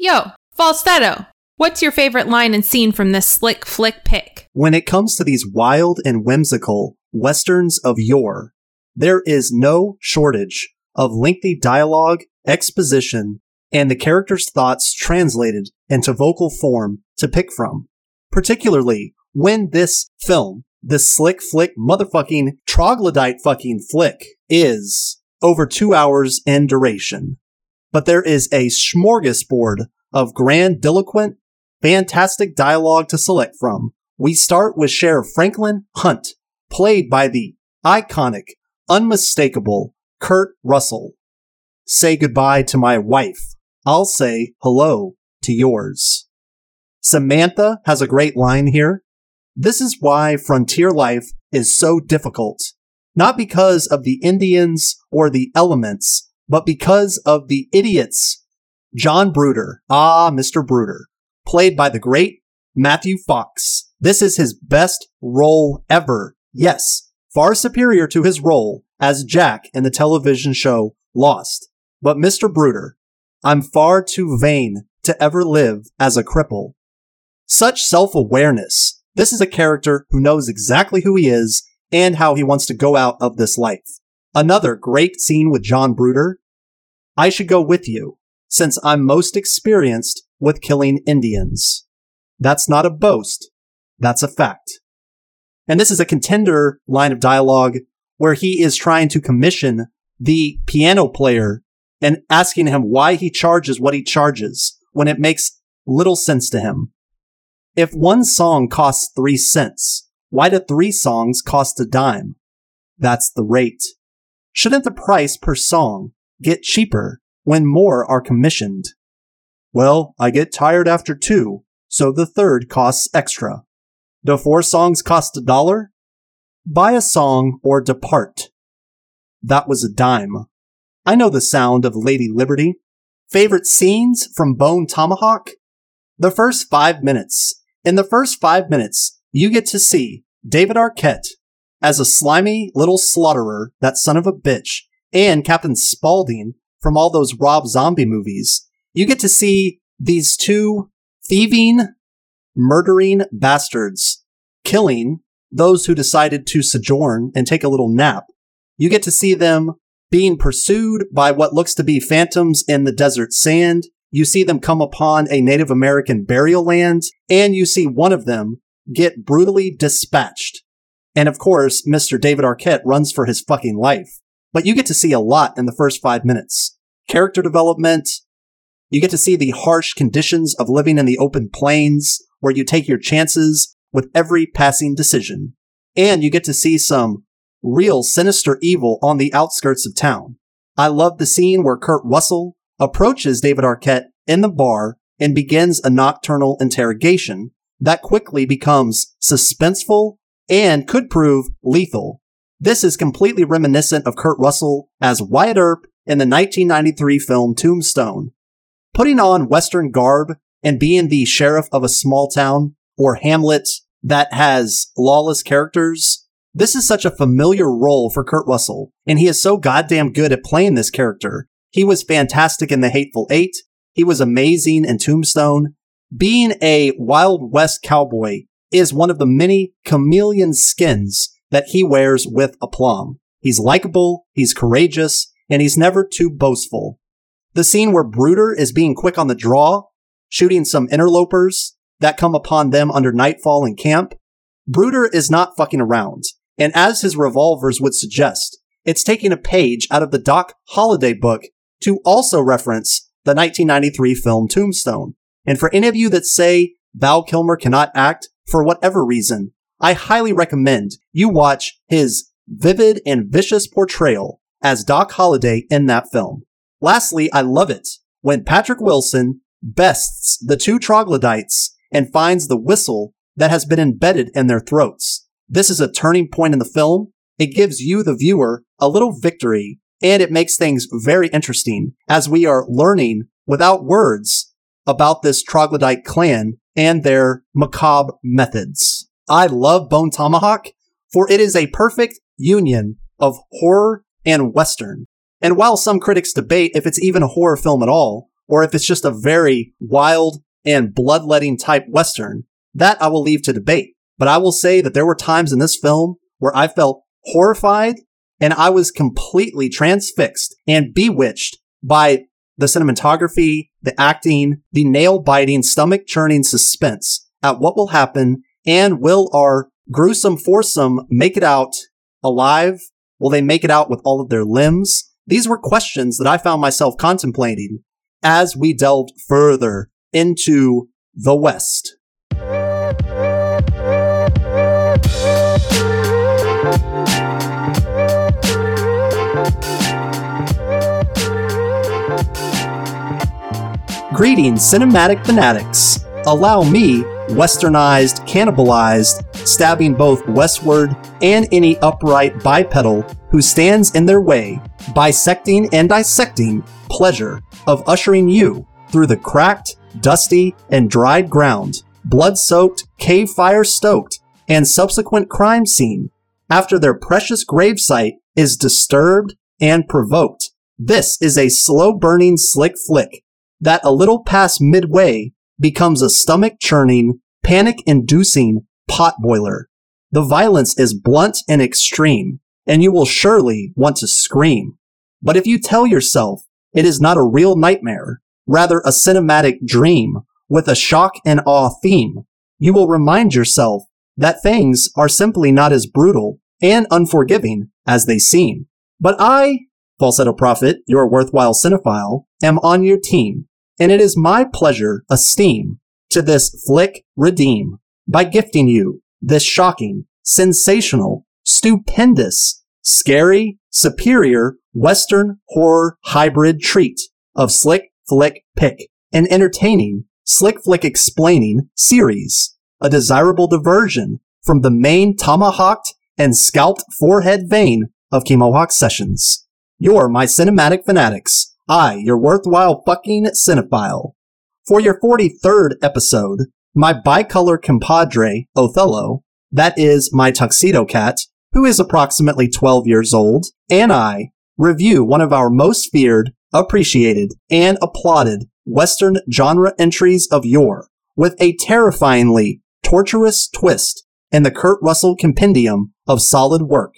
Yo, falsetto. What's your favorite line and scene from this slick flick pick? When it comes to these wild and whimsical westerns of yore, there is no shortage of lengthy dialogue, exposition, and the character's thoughts translated into vocal form to pick from. Particularly when this film, this slick flick motherfucking troglodyte fucking flick is over two hours in duration. But there is a smorgasbord of grandiloquent, fantastic dialogue to select from. We start with Sheriff Franklin Hunt, played by the iconic, unmistakable Kurt Russell. Say goodbye to my wife. I'll say hello to yours. Samantha has a great line here. This is why frontier life is so difficult. Not because of the Indians or the elements, but because of the idiots. John Bruder, ah, Mr. Bruder, played by the great Matthew Fox. This is his best role ever. Yes, far superior to his role as Jack in the television show Lost. But Mr. Bruder, I'm far too vain to ever live as a cripple. Such self-awareness. This is a character who knows exactly who he is and how he wants to go out of this life. Another great scene with John Bruder. I should go with you, since I'm most experienced with killing Indians. That's not a boast. That's a fact. And this is a contender line of dialogue where he is trying to commission the piano player and asking him why he charges what he charges when it makes little sense to him. If one song costs three cents, why do three songs cost a dime? That's the rate. Shouldn't the price per song get cheaper when more are commissioned? Well, I get tired after two, so the third costs extra. Do four songs cost a dollar? Buy a song or depart. That was a dime. I know the sound of Lady Liberty. Favorite scenes from Bone Tomahawk? The first five minutes. In the first five minutes, you get to see David Arquette as a slimy little slaughterer, that son of a bitch, and Captain Spaulding from all those Rob Zombie movies. You get to see these two thieving, murdering bastards killing those who decided to sojourn and take a little nap. You get to see them being pursued by what looks to be phantoms in the desert sand. You see them come upon a Native American burial land, and you see one of them get brutally dispatched. And of course, Mr. David Arquette runs for his fucking life. But you get to see a lot in the first five minutes. Character development. You get to see the harsh conditions of living in the open plains, where you take your chances with every passing decision. And you get to see some real sinister evil on the outskirts of town. I love the scene where Kurt Russell approaches David Arquette in the bar and begins a nocturnal interrogation that quickly becomes suspenseful and could prove lethal. This is completely reminiscent of Kurt Russell as Wyatt Earp in the 1993 film Tombstone. Putting on Western garb and being the sheriff of a small town or hamlet that has lawless characters this is such a familiar role for Kurt Russell, and he is so goddamn good at playing this character. He was fantastic in The Hateful Eight. He was amazing in Tombstone. Being a Wild West cowboy is one of the many chameleon skins that he wears with aplomb. He's likable, he's courageous, and he's never too boastful. The scene where Bruder is being quick on the draw, shooting some interlopers that come upon them under nightfall in camp, Bruder is not fucking around. And as his revolvers would suggest, it's taking a page out of the Doc Holliday book to also reference the 1993 film Tombstone. And for any of you that say Val Kilmer cannot act for whatever reason, I highly recommend you watch his vivid and vicious portrayal as Doc Holliday in that film. Lastly, I love it when Patrick Wilson bests the two troglodytes and finds the whistle that has been embedded in their throats. This is a turning point in the film. It gives you, the viewer, a little victory, and it makes things very interesting as we are learning without words about this troglodyte clan and their macabre methods. I love Bone Tomahawk, for it is a perfect union of horror and western. And while some critics debate if it's even a horror film at all, or if it's just a very wild and bloodletting type Western, that I will leave to debate. But I will say that there were times in this film where I felt horrified and I was completely transfixed and bewitched by the cinematography, the acting, the nail biting, stomach churning suspense at what will happen and will our gruesome foursome make it out alive? Will they make it out with all of their limbs? These were questions that I found myself contemplating as we delved further into the West. Greetings, cinematic fanatics. Allow me, westernized, cannibalized, stabbing both westward and any upright bipedal who stands in their way, bisecting and dissecting pleasure of ushering you through the cracked, dusty, and dried ground, blood soaked, cave fire stoked, and subsequent crime scene after their precious gravesite is disturbed and provoked. This is a slow burning slick flick that a little past midway becomes a stomach churning, panic inducing pot boiler. The violence is blunt and extreme, and you will surely want to scream. But if you tell yourself it is not a real nightmare, rather a cinematic dream with a shock and awe theme, you will remind yourself that things are simply not as brutal and unforgiving as they seem. But I, Falsetto Prophet, your worthwhile cinephile, am on your team and it is my pleasure, esteem, to this flick redeem by gifting you this shocking, sensational, stupendous, scary, superior Western horror hybrid treat of Slick Flick Pick, an entertaining, Slick Flick explaining series, a desirable diversion from the main tomahawked and scalped forehead vein of Chemohawk Sessions. You're my cinematic fanatics I, your worthwhile fucking cinephile. For your 43rd episode, my bicolor compadre, Othello, that is my tuxedo cat, who is approximately 12 years old, and I review one of our most feared, appreciated, and applauded Western genre entries of yore with a terrifyingly torturous twist in the Kurt Russell compendium of solid work.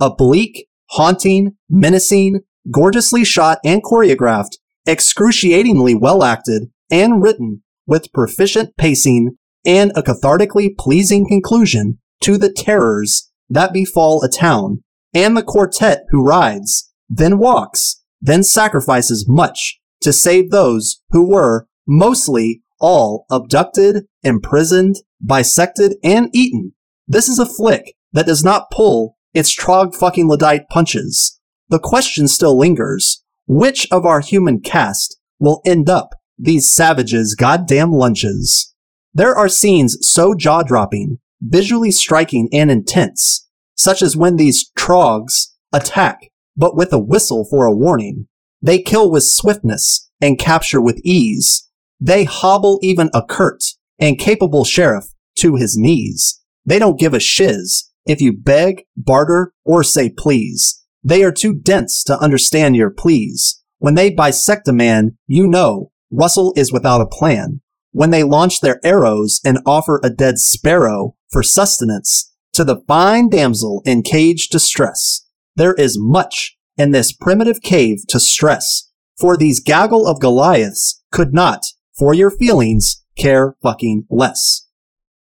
A bleak, haunting, menacing, gorgeously shot and choreographed, excruciatingly well acted and written with proficient pacing and a cathartically pleasing conclusion to the terrors that befall a town and the quartet who rides, then walks, then sacrifices much to save those who were mostly all abducted, imprisoned, bisected, and eaten. This is a flick that does not pull its trog fucking Luddite punches the question still lingers. Which of our human cast will end up these savages' goddamn lunches? There are scenes so jaw dropping, visually striking, and intense, such as when these trogs attack, but with a whistle for a warning. They kill with swiftness and capture with ease. They hobble even a curt and capable sheriff to his knees. They don't give a shiz if you beg, barter, or say please. They are too dense to understand your pleas. When they bisect a man, you know Russell is without a plan. When they launch their arrows and offer a dead sparrow for sustenance to the fine damsel in cage distress, there is much in this primitive cave to stress, for these gaggle of Goliaths could not, for your feelings, care fucking less.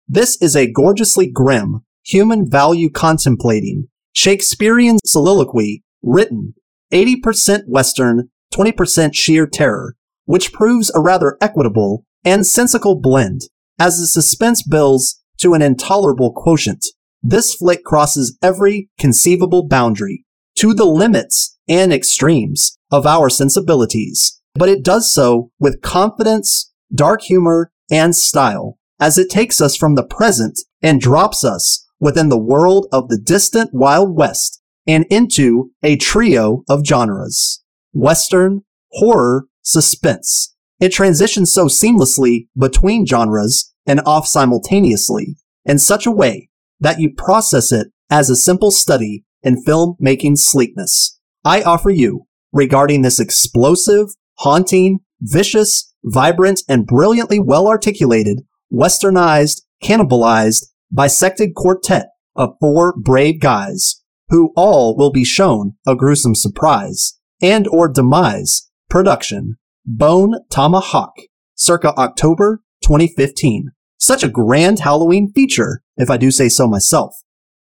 This is a gorgeously grim, human value contemplating, Shakespearean soliloquy written 80% Western, 20% sheer terror, which proves a rather equitable and sensical blend as the suspense builds to an intolerable quotient. This flick crosses every conceivable boundary to the limits and extremes of our sensibilities, but it does so with confidence, dark humor, and style as it takes us from the present and drops us within the world of the distant Wild West and into a trio of genres. Western, horror, suspense. It transitions so seamlessly between genres and off simultaneously in such a way that you process it as a simple study in filmmaking sleekness. I offer you, regarding this explosive, haunting, vicious, vibrant, and brilliantly well articulated, westernized, cannibalized, bisected quartet of four brave guys who all will be shown a gruesome surprise and or demise production Bone Tomahawk circa October 2015. Such a grand Halloween feature, if I do say so myself.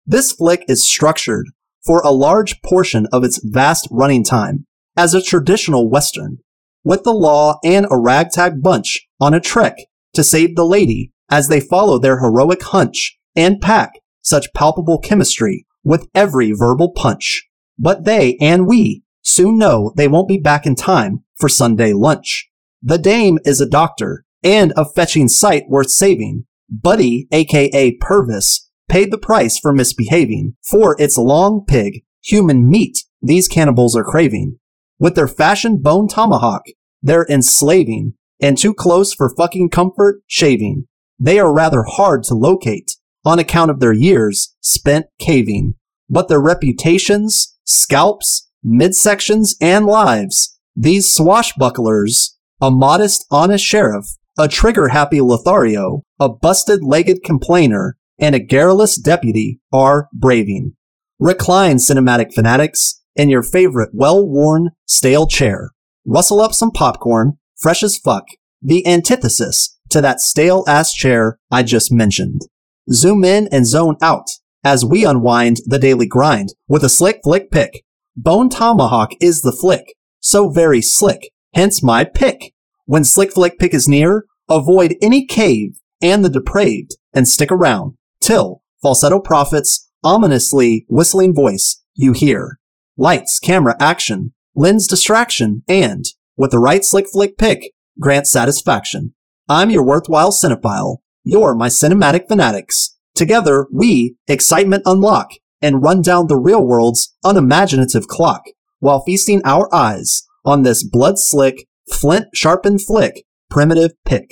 This flick is structured for a large portion of its vast running time as a traditional Western, with the law and a ragtag bunch on a trek to save the lady as they follow their heroic hunch and pack such palpable chemistry with every verbal punch. But they and we soon know they won't be back in time for Sunday lunch. The dame is a doctor and a fetching sight worth saving. Buddy, aka Purvis, paid the price for misbehaving. For its long pig, human meat these cannibals are craving. With their fashion bone tomahawk, they're enslaving, and too close for fucking comfort, shaving. They are rather hard to locate on account of their years spent caving, but their reputations, scalps, midsections, and lives, these swashbucklers, a modest, honest sheriff, a trigger happy Lothario, a busted legged complainer, and a garrulous deputy are braving. Recline, cinematic fanatics, in your favorite well worn, stale chair. Rustle up some popcorn, fresh as fuck, the antithesis to that stale ass chair I just mentioned. Zoom in and zone out as we unwind the daily grind with a slick flick pick. Bone Tomahawk is the flick, so very slick, hence my pick. When Slick Flick Pick is near, avoid any cave and the depraved and stick around till falsetto prophets ominously whistling voice you hear. Lights, camera, action, lens distraction, and with the right slick flick pick, grant satisfaction. I'm your worthwhile cinephile. You're my cinematic fanatics. Together, we excitement unlock and run down the real world's unimaginative clock while feasting our eyes on this blood slick, flint sharpened flick, primitive pick.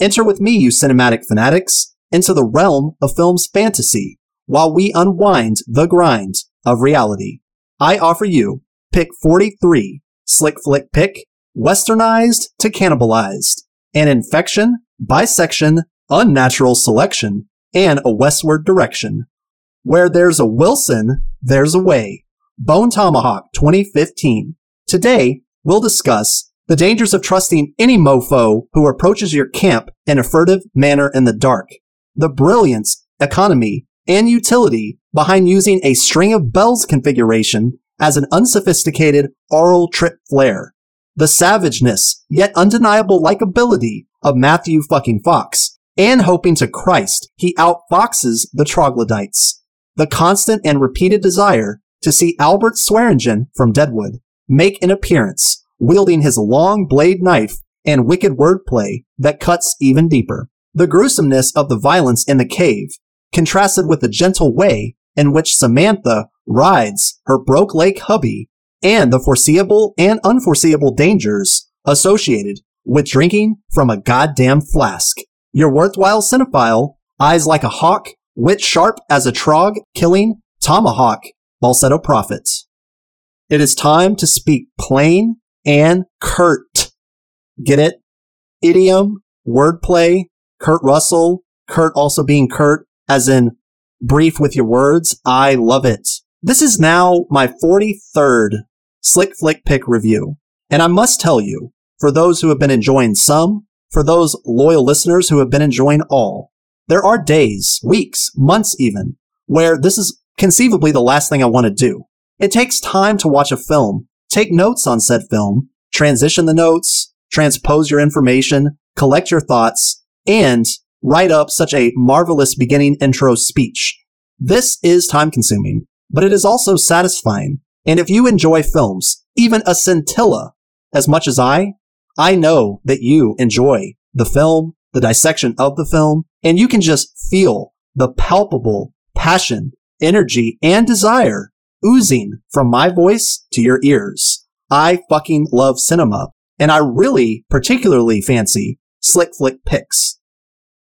Enter with me, you cinematic fanatics, into the realm of film's fantasy while we unwind the grind of reality. I offer you pick 43, slick flick pick, westernized to cannibalized, an infection, bisection, unnatural selection, and a westward direction. Where there's a Wilson, there's a way. Bone Tomahawk 2015. Today, we'll discuss the dangers of trusting any mofo who approaches your camp in a furtive manner in the dark. The brilliance, economy, and utility behind using a string of bells configuration as an unsophisticated aural trip flare. The savageness, yet undeniable likability of Matthew fucking Fox, and hoping to Christ he outfoxes the troglodytes. The constant and repeated desire to see Albert Swearengen from Deadwood make an appearance, wielding his long blade knife and wicked wordplay that cuts even deeper. The gruesomeness of the violence in the cave, contrasted with the gentle way in which Samantha rides her broke lake hubby and the foreseeable and unforeseeable dangers associated with drinking from a goddamn flask. Your worthwhile cinephile, eyes like a hawk, wit sharp as a trog, killing tomahawk, falsetto prophet. It is time to speak plain and curt. Get it? Idiom, wordplay, Kurt Russell, Kurt also being Kurt, as in brief with your words. I love it. This is now my 43rd Slick Flick Pick review. And I must tell you, for those who have been enjoying some, for those loyal listeners who have been enjoying all, there are days, weeks, months even, where this is conceivably the last thing I want to do. It takes time to watch a film, take notes on said film, transition the notes, transpose your information, collect your thoughts, and write up such a marvelous beginning intro speech. This is time consuming, but it is also satisfying. And if you enjoy films, even a scintilla, as much as I, I know that you enjoy the film, the dissection of the film, and you can just feel the palpable passion, energy, and desire oozing from my voice to your ears. I fucking love cinema, and I really particularly fancy slick flick picks.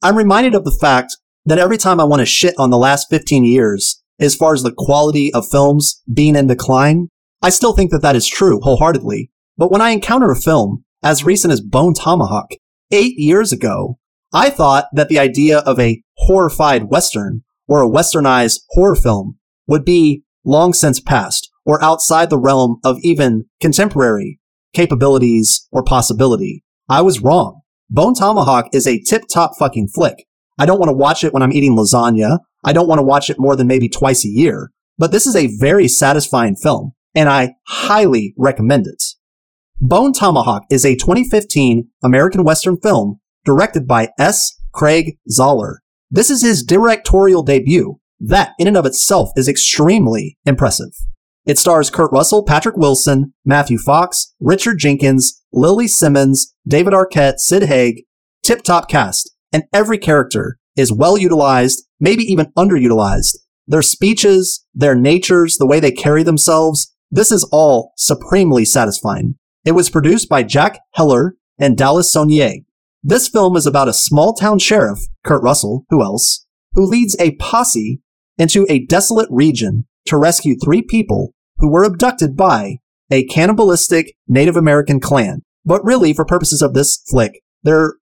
I'm reminded of the fact that every time I want to shit on the last 15 years, as far as the quality of films being in decline, I still think that that is true wholeheartedly. But when I encounter a film as recent as Bone Tomahawk. Eight years ago, I thought that the idea of a horrified Western or a westernized horror film would be long since past or outside the realm of even contemporary capabilities or possibility. I was wrong. Bone Tomahawk is a tip top fucking flick. I don't want to watch it when I'm eating lasagna. I don't want to watch it more than maybe twice a year, but this is a very satisfying film and I highly recommend it. Bone Tomahawk is a 2015 American Western film directed by S. Craig Zahler. This is his directorial debut. That in and of itself is extremely impressive. It stars Kurt Russell, Patrick Wilson, Matthew Fox, Richard Jenkins, Lili Simmons, David Arquette, Sid Haig, tip top cast, and every character is well utilized, maybe even underutilized. Their speeches, their natures, the way they carry themselves, this is all supremely satisfying. It was produced by Jack Heller and Dallas Sonnier. This film is about a small town sheriff, Kurt Russell, who else, who leads a posse into a desolate region to rescue three people who were abducted by a cannibalistic Native American clan. But really, for purposes of this flick, they're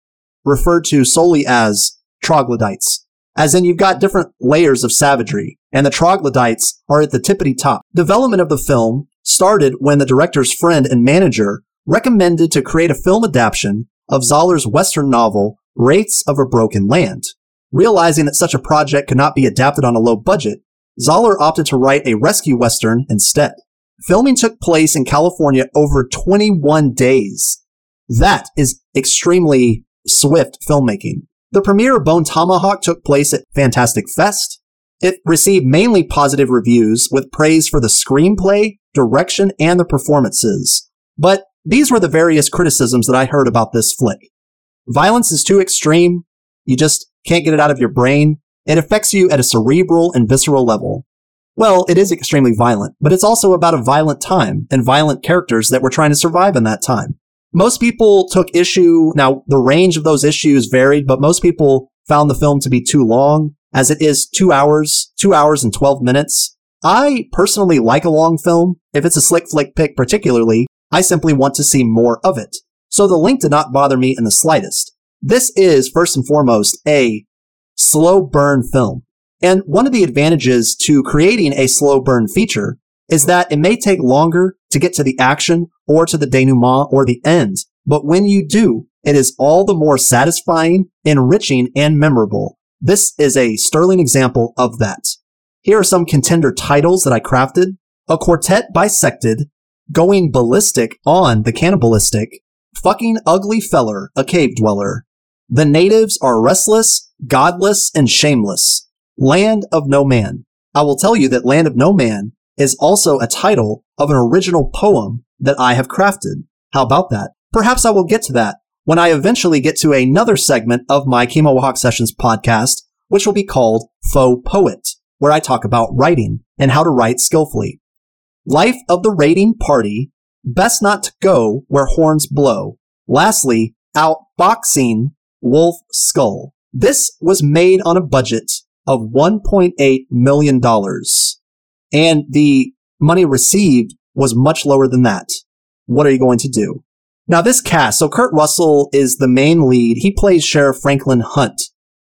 referred to solely as troglodytes. As in, you've got different layers of savagery, and the troglodytes are at the tippity top. Development of the film started when the director's friend and manager recommended to create a film adaptation of Zahler's Western novel, Wraiths of a Broken Land. Realizing that such a project could not be adapted on a low budget, Zoller opted to write a rescue Western instead. Filming took place in California over 21 days. That is extremely swift filmmaking. The premiere of Bone Tomahawk took place at Fantastic Fest. It received mainly positive reviews with praise for the screenplay, direction, and the performances. But these were the various criticisms that I heard about this flick. Violence is too extreme. You just can't get it out of your brain. It affects you at a cerebral and visceral level. Well, it is extremely violent, but it's also about a violent time and violent characters that were trying to survive in that time. Most people took issue. Now, the range of those issues varied, but most people found the film to be too long, as it is two hours, two hours and 12 minutes. I personally like a long film. If it's a slick flick pick particularly, I simply want to see more of it. So the length did not bother me in the slightest. This is, first and foremost, a slow burn film. And one of the advantages to creating a slow burn feature is that it may take longer to get to the action or to the denouement or the end. But when you do, it is all the more satisfying, enriching, and memorable. This is a sterling example of that. Here are some contender titles that I crafted. A Quartet Bisected, Going Ballistic on the Cannibalistic, Fucking Ugly Feller, a Cave Dweller. The Natives Are Restless, Godless, and Shameless. Land of No Man. I will tell you that Land of No Man is also a title of an original poem that I have crafted. How about that? Perhaps I will get to that when I eventually get to another segment of my Chemohawk Sessions podcast, which will be called Faux Poet, where I talk about writing and how to write skillfully. Life of the raiding party, best not to go where horns blow. Lastly, outboxing Wolf Skull. This was made on a budget of $1.8 million and the money received was much lower than that. What are you going to do? Now, this cast, so Kurt Russell is the main lead. He plays Sheriff Franklin Hunt.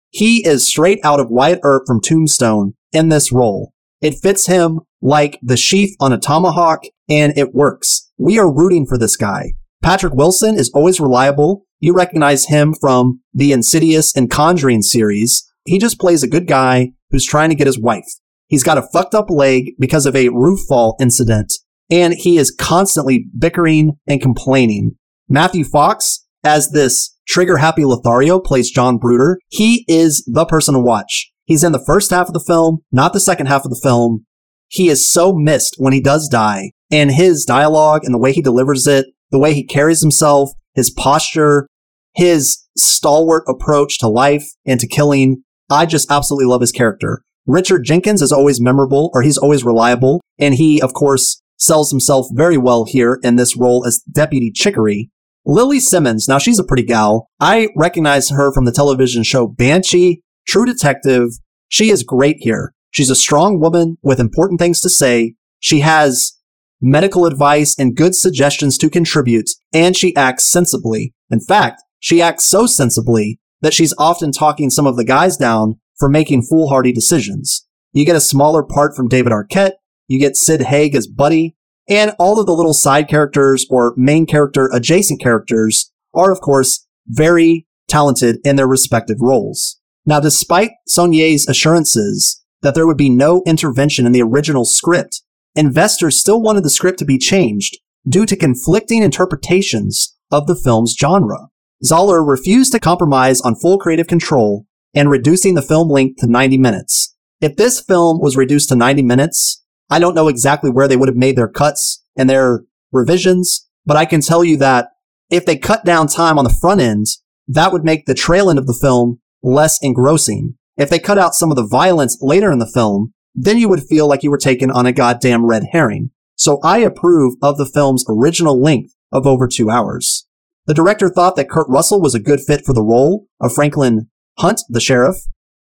He is straight out of Wyatt Earp from Tombstone in this role. It fits him like the sheath on a tomahawk, and it works. We are rooting for this guy. Patrick Wilson is always reliable. You recognize him from the Insidious and Conjuring series. He just plays a good guy who's trying to get his wife. He's got a fucked up leg because of a roof fall incident, and he is constantly bickering and complaining. Matthew Fox, as this trigger happy Lothario, plays John Bruder. He is the person to watch. He's in the first half of the film, not the second half of the film. He is so missed when he does die, and his dialogue and the way he delivers it, the way he carries himself, his posture, his stalwart approach to life and to killing. I just absolutely love his character. Richard Jenkins is always memorable, or he's always reliable, and he, of course, sells himself very well here in this role as Deputy Chicory. Lili Simmons, now she's a pretty gal. I recognize her from the television show Banshee, True Detective. She is great here. She's a strong woman with important things to say. She has medical advice, and good suggestions to contribute, and she acts sensibly. In fact, she acts so sensibly that she's often talking some of the guys down for making foolhardy decisions. You get a smaller part from David Arquette, you get Sid Haig as Buddy, and all of the little side characters or main character adjacent characters are, of course, very talented in their respective roles. Now, despite Sonnier's assurances that there would be no intervention in the original script, investors still wanted the script to be changed due to conflicting interpretations of the film's genre. Zahler refused to compromise on full creative control and reducing the film length to 90 minutes. If this film was reduced to 90 minutes, I don't know exactly where they would have made their cuts and their revisions, but I can tell you that if they cut down time on the front end, that would make the trail end of the film less engrossing. If they cut out some of the violence later in the film, then you would feel like you were taken on a goddamn red herring. So I approve of the film's original length of over two hours. The director thought that Kurt Russell was a good fit for the role of Franklin Hunt, the sheriff,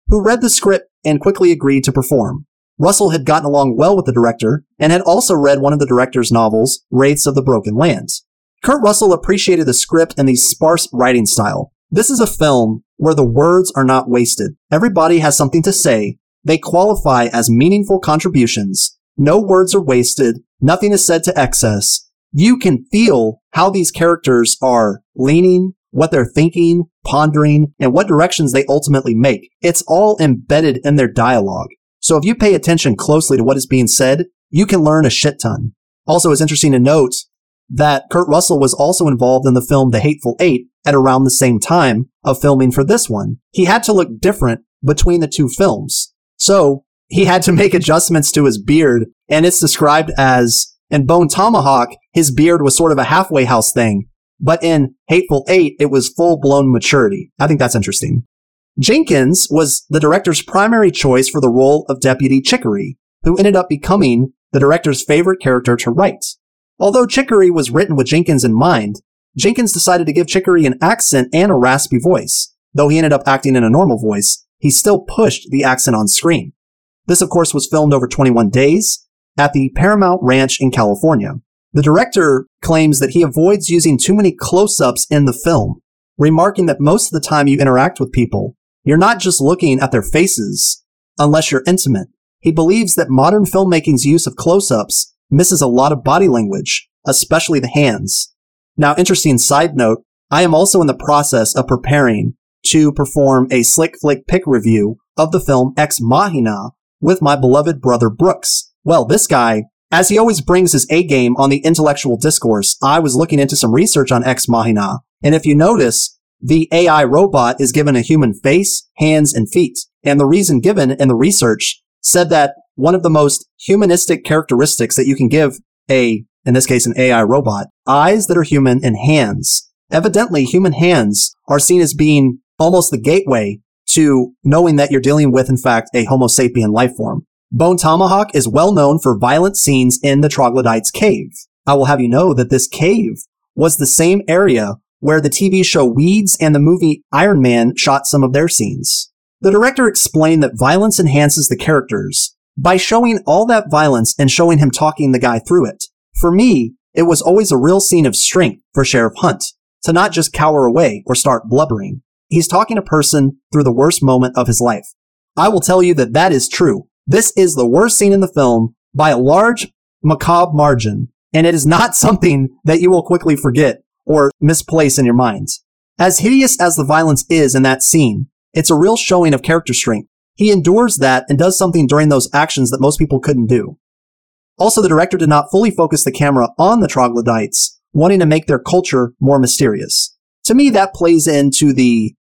who read the script and quickly agreed to perform. Russell had gotten along well with the director and had also read one of the director's novels, Wraiths of the Broken Lands. Kurt Russell appreciated the script and the sparse writing style. This is a film where the words are not wasted. Everybody has something to say. They qualify as meaningful contributions. No words are wasted. Nothing is said to excess. You can feel how these characters are leaning, what they're thinking, pondering, and what directions they ultimately make. It's all embedded in their dialogue. So if you pay attention closely to what is being said, you can learn a shit ton. Also, it's interesting to note that Kurt Russell was also involved in the film The Hateful Eight at around the same time of filming for this one. He had to look different between the two films. So he had to make adjustments to his beard, and it's described as in Bone Tomahawk, his beard was sort of a halfway house thing. But in Hateful Eight, it was full blown maturity. I think that's interesting. Jenkins was the director's primary choice for the role of Deputy Chicory, who ended up becoming the director's favorite character to write. Although Chicory was written with Jenkins in mind, Jenkins decided to give Chicory an accent and a raspy voice. Though he ended up acting in a normal voice, he still pushed the accent on screen. This, of course, was filmed over 21 days at the Paramount Ranch in California. The director claims that he avoids using too many close-ups in the film, remarking that most of the time you interact with people, you're not just looking at their faces unless you're intimate. He believes that modern filmmaking's use of close-ups misses a lot of body language, especially the hands. Now, interesting side note, I am also in the process of preparing to perform a slick flick pick review of the film Ex Machina with my beloved brother Brooks. Well, this guy, as he always brings his A game on the intellectual discourse, I was looking into some research on Ex Machina. And if you notice, the AI robot is given a human face, hands, and feet. And the reason given in the research said that one of the most humanistic characteristics that you can give a, in this case, an AI robot, eyes that are human and hands. Evidently, human hands are seen as being almost the gateway to knowing that you're dealing with, in fact, a Homo sapien life form. Bone Tomahawk is well known for violent scenes in the Troglodytes cave. I will have you know that this cave was the same area where the TV show Weeds and the movie Iron Man shot some of their scenes. The director explained that violence enhances the characters by showing all that violence and showing him talking the guy through it. For me, it was always a real scene of strength for Sheriff Hunt to not just cower away or start blubbering. He's talking a person through the worst moment of his life. I will tell you that that is true. This is the worst scene in the film by a large macabre margin, and it is not something that you will quickly forget or misplace in your minds. As hideous as the violence is in that scene, it's a real showing of character strength. He endures that and does something during those actions that most people couldn't do. Also, the director did not fully focus the camera on the troglodytes, wanting to make their culture more mysterious. To me, that plays into the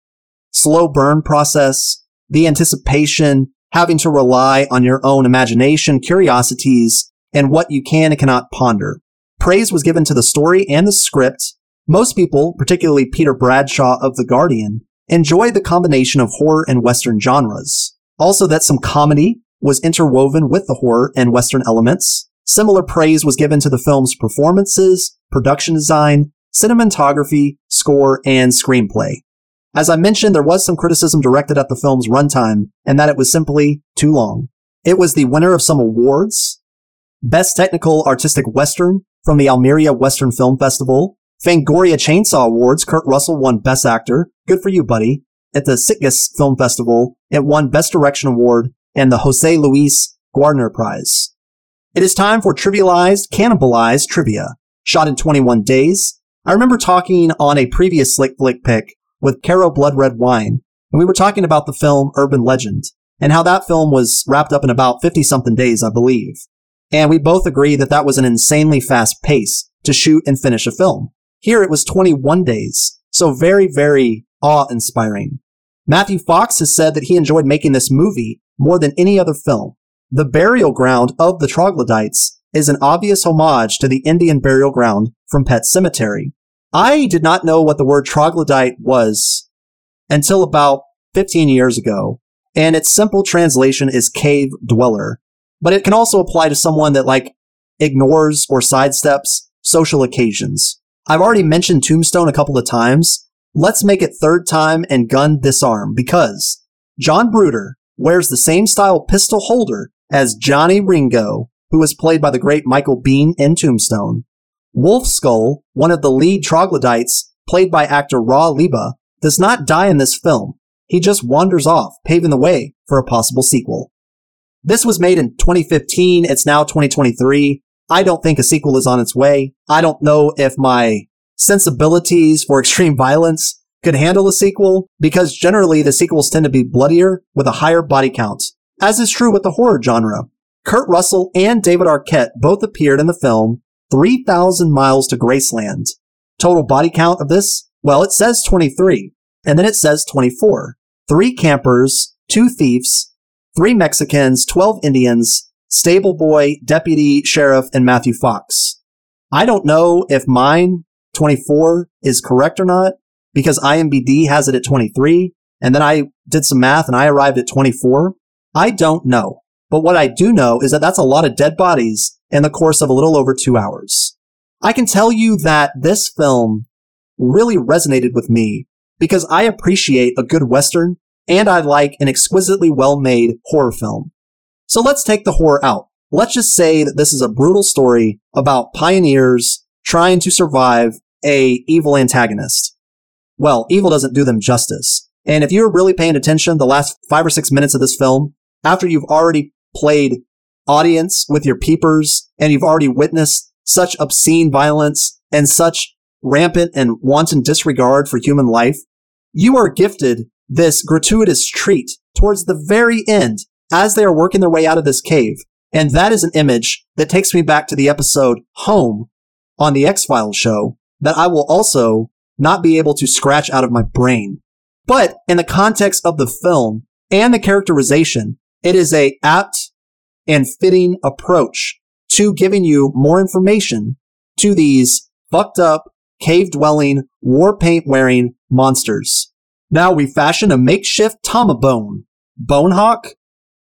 slow burn process, the anticipation, having to rely on your own imagination, curiosities, and what you can and cannot ponder. Praise was given to the story and the script, most people, particularly Peter Bradshaw of The Guardian, enjoy the combination of horror and Western genres. Also, that some comedy was interwoven with the horror and Western elements. Similar praise was given to the film's performances, production design, cinematography, score, and screenplay. As I mentioned, there was some criticism directed at the film's runtime, and that it was simply too long. It was the winner of some awards, Best Technical Artistic Western from the Almeria Western Film Festival. Fangoria Chainsaw Awards, Kurt Russell won Best Actor. Good for you, buddy. At the Sitges Film Festival, it won Best Direction Award and the Jose Luis Guarner Prize. It is time for trivialized, cannibalized trivia. Shot in 21 days. I remember talking on a previous Slick Flick pick with Caro Blood Red Wine, and we were talking about the film Urban Legend and how that film was wrapped up in about 50 something days, I believe. And we both agree that that was an insanely fast pace to shoot and finish a film. Here it was 21 days. So very, very awe inspiring. Matthew Fox has said that he enjoyed making this movie more than any other film. The burial ground of the troglodytes is an obvious homage to the Indian burial ground from Pet Sematary. I did not know what the word troglodyte was until about 15 years ago, and its simple translation is cave dweller. But it can also apply to someone that like ignores or sidesteps social occasions. I've already mentioned Tombstone a couple of times. Let's make it third time and gun disarm because John Bruder wears the same style pistol holder as Johnny Ringo, who was played by the great Michael Biehn in Tombstone. Wolf Skull, one of the lead troglodytes, played by actor Ra Liba, does not die in this film. He just wanders off, paving the way for a possible sequel. This was made in 2015. It's now 2023. I don't think a sequel is on its way. I don't know if my sensibilities for extreme violence could handle a sequel because generally the sequels tend to be bloodier with a higher body count, as is true with the horror genre. Kurt Russell and David Arquette both appeared in the film 3,000 Miles to Graceland. Total body count of this? Well, it says 23, and then it says 24. Three campers, two thieves, three Mexicans, 12 Indians, stable boy, deputy, sheriff, and Matthew Fox. I don't know if mine, 24, is correct or not, because IMBD has it at 23, and then I did some math and I arrived at 24. I don't know. But what I do know is that that's a lot of dead bodies in the course of a little over two hours. I can tell you that this film really resonated with me because I appreciate a good Western and I like an exquisitely well made horror film. So let's take the horror out. Let's just say that this is a brutal story about pioneers trying to survive a evil antagonist. Well, evil doesn't do them justice. And if you're really paying attention the last five or six minutes of this film, after you've already played audience with your peepers and you've already witnessed such obscene violence and such rampant and wanton disregard for human life, you are gifted this gratuitous treat towards the very end as they are working their way out of this cave. And that is an image that takes me back to the episode Home on the X-Files show that I will also not be able to scratch out of my brain. But in the context of the film and the characterization, it is a apt and fitting approach to giving you more information to these fucked up, cave dwelling, war paint wearing monsters. Now we fashion a makeshift tomahbone, bone hawk,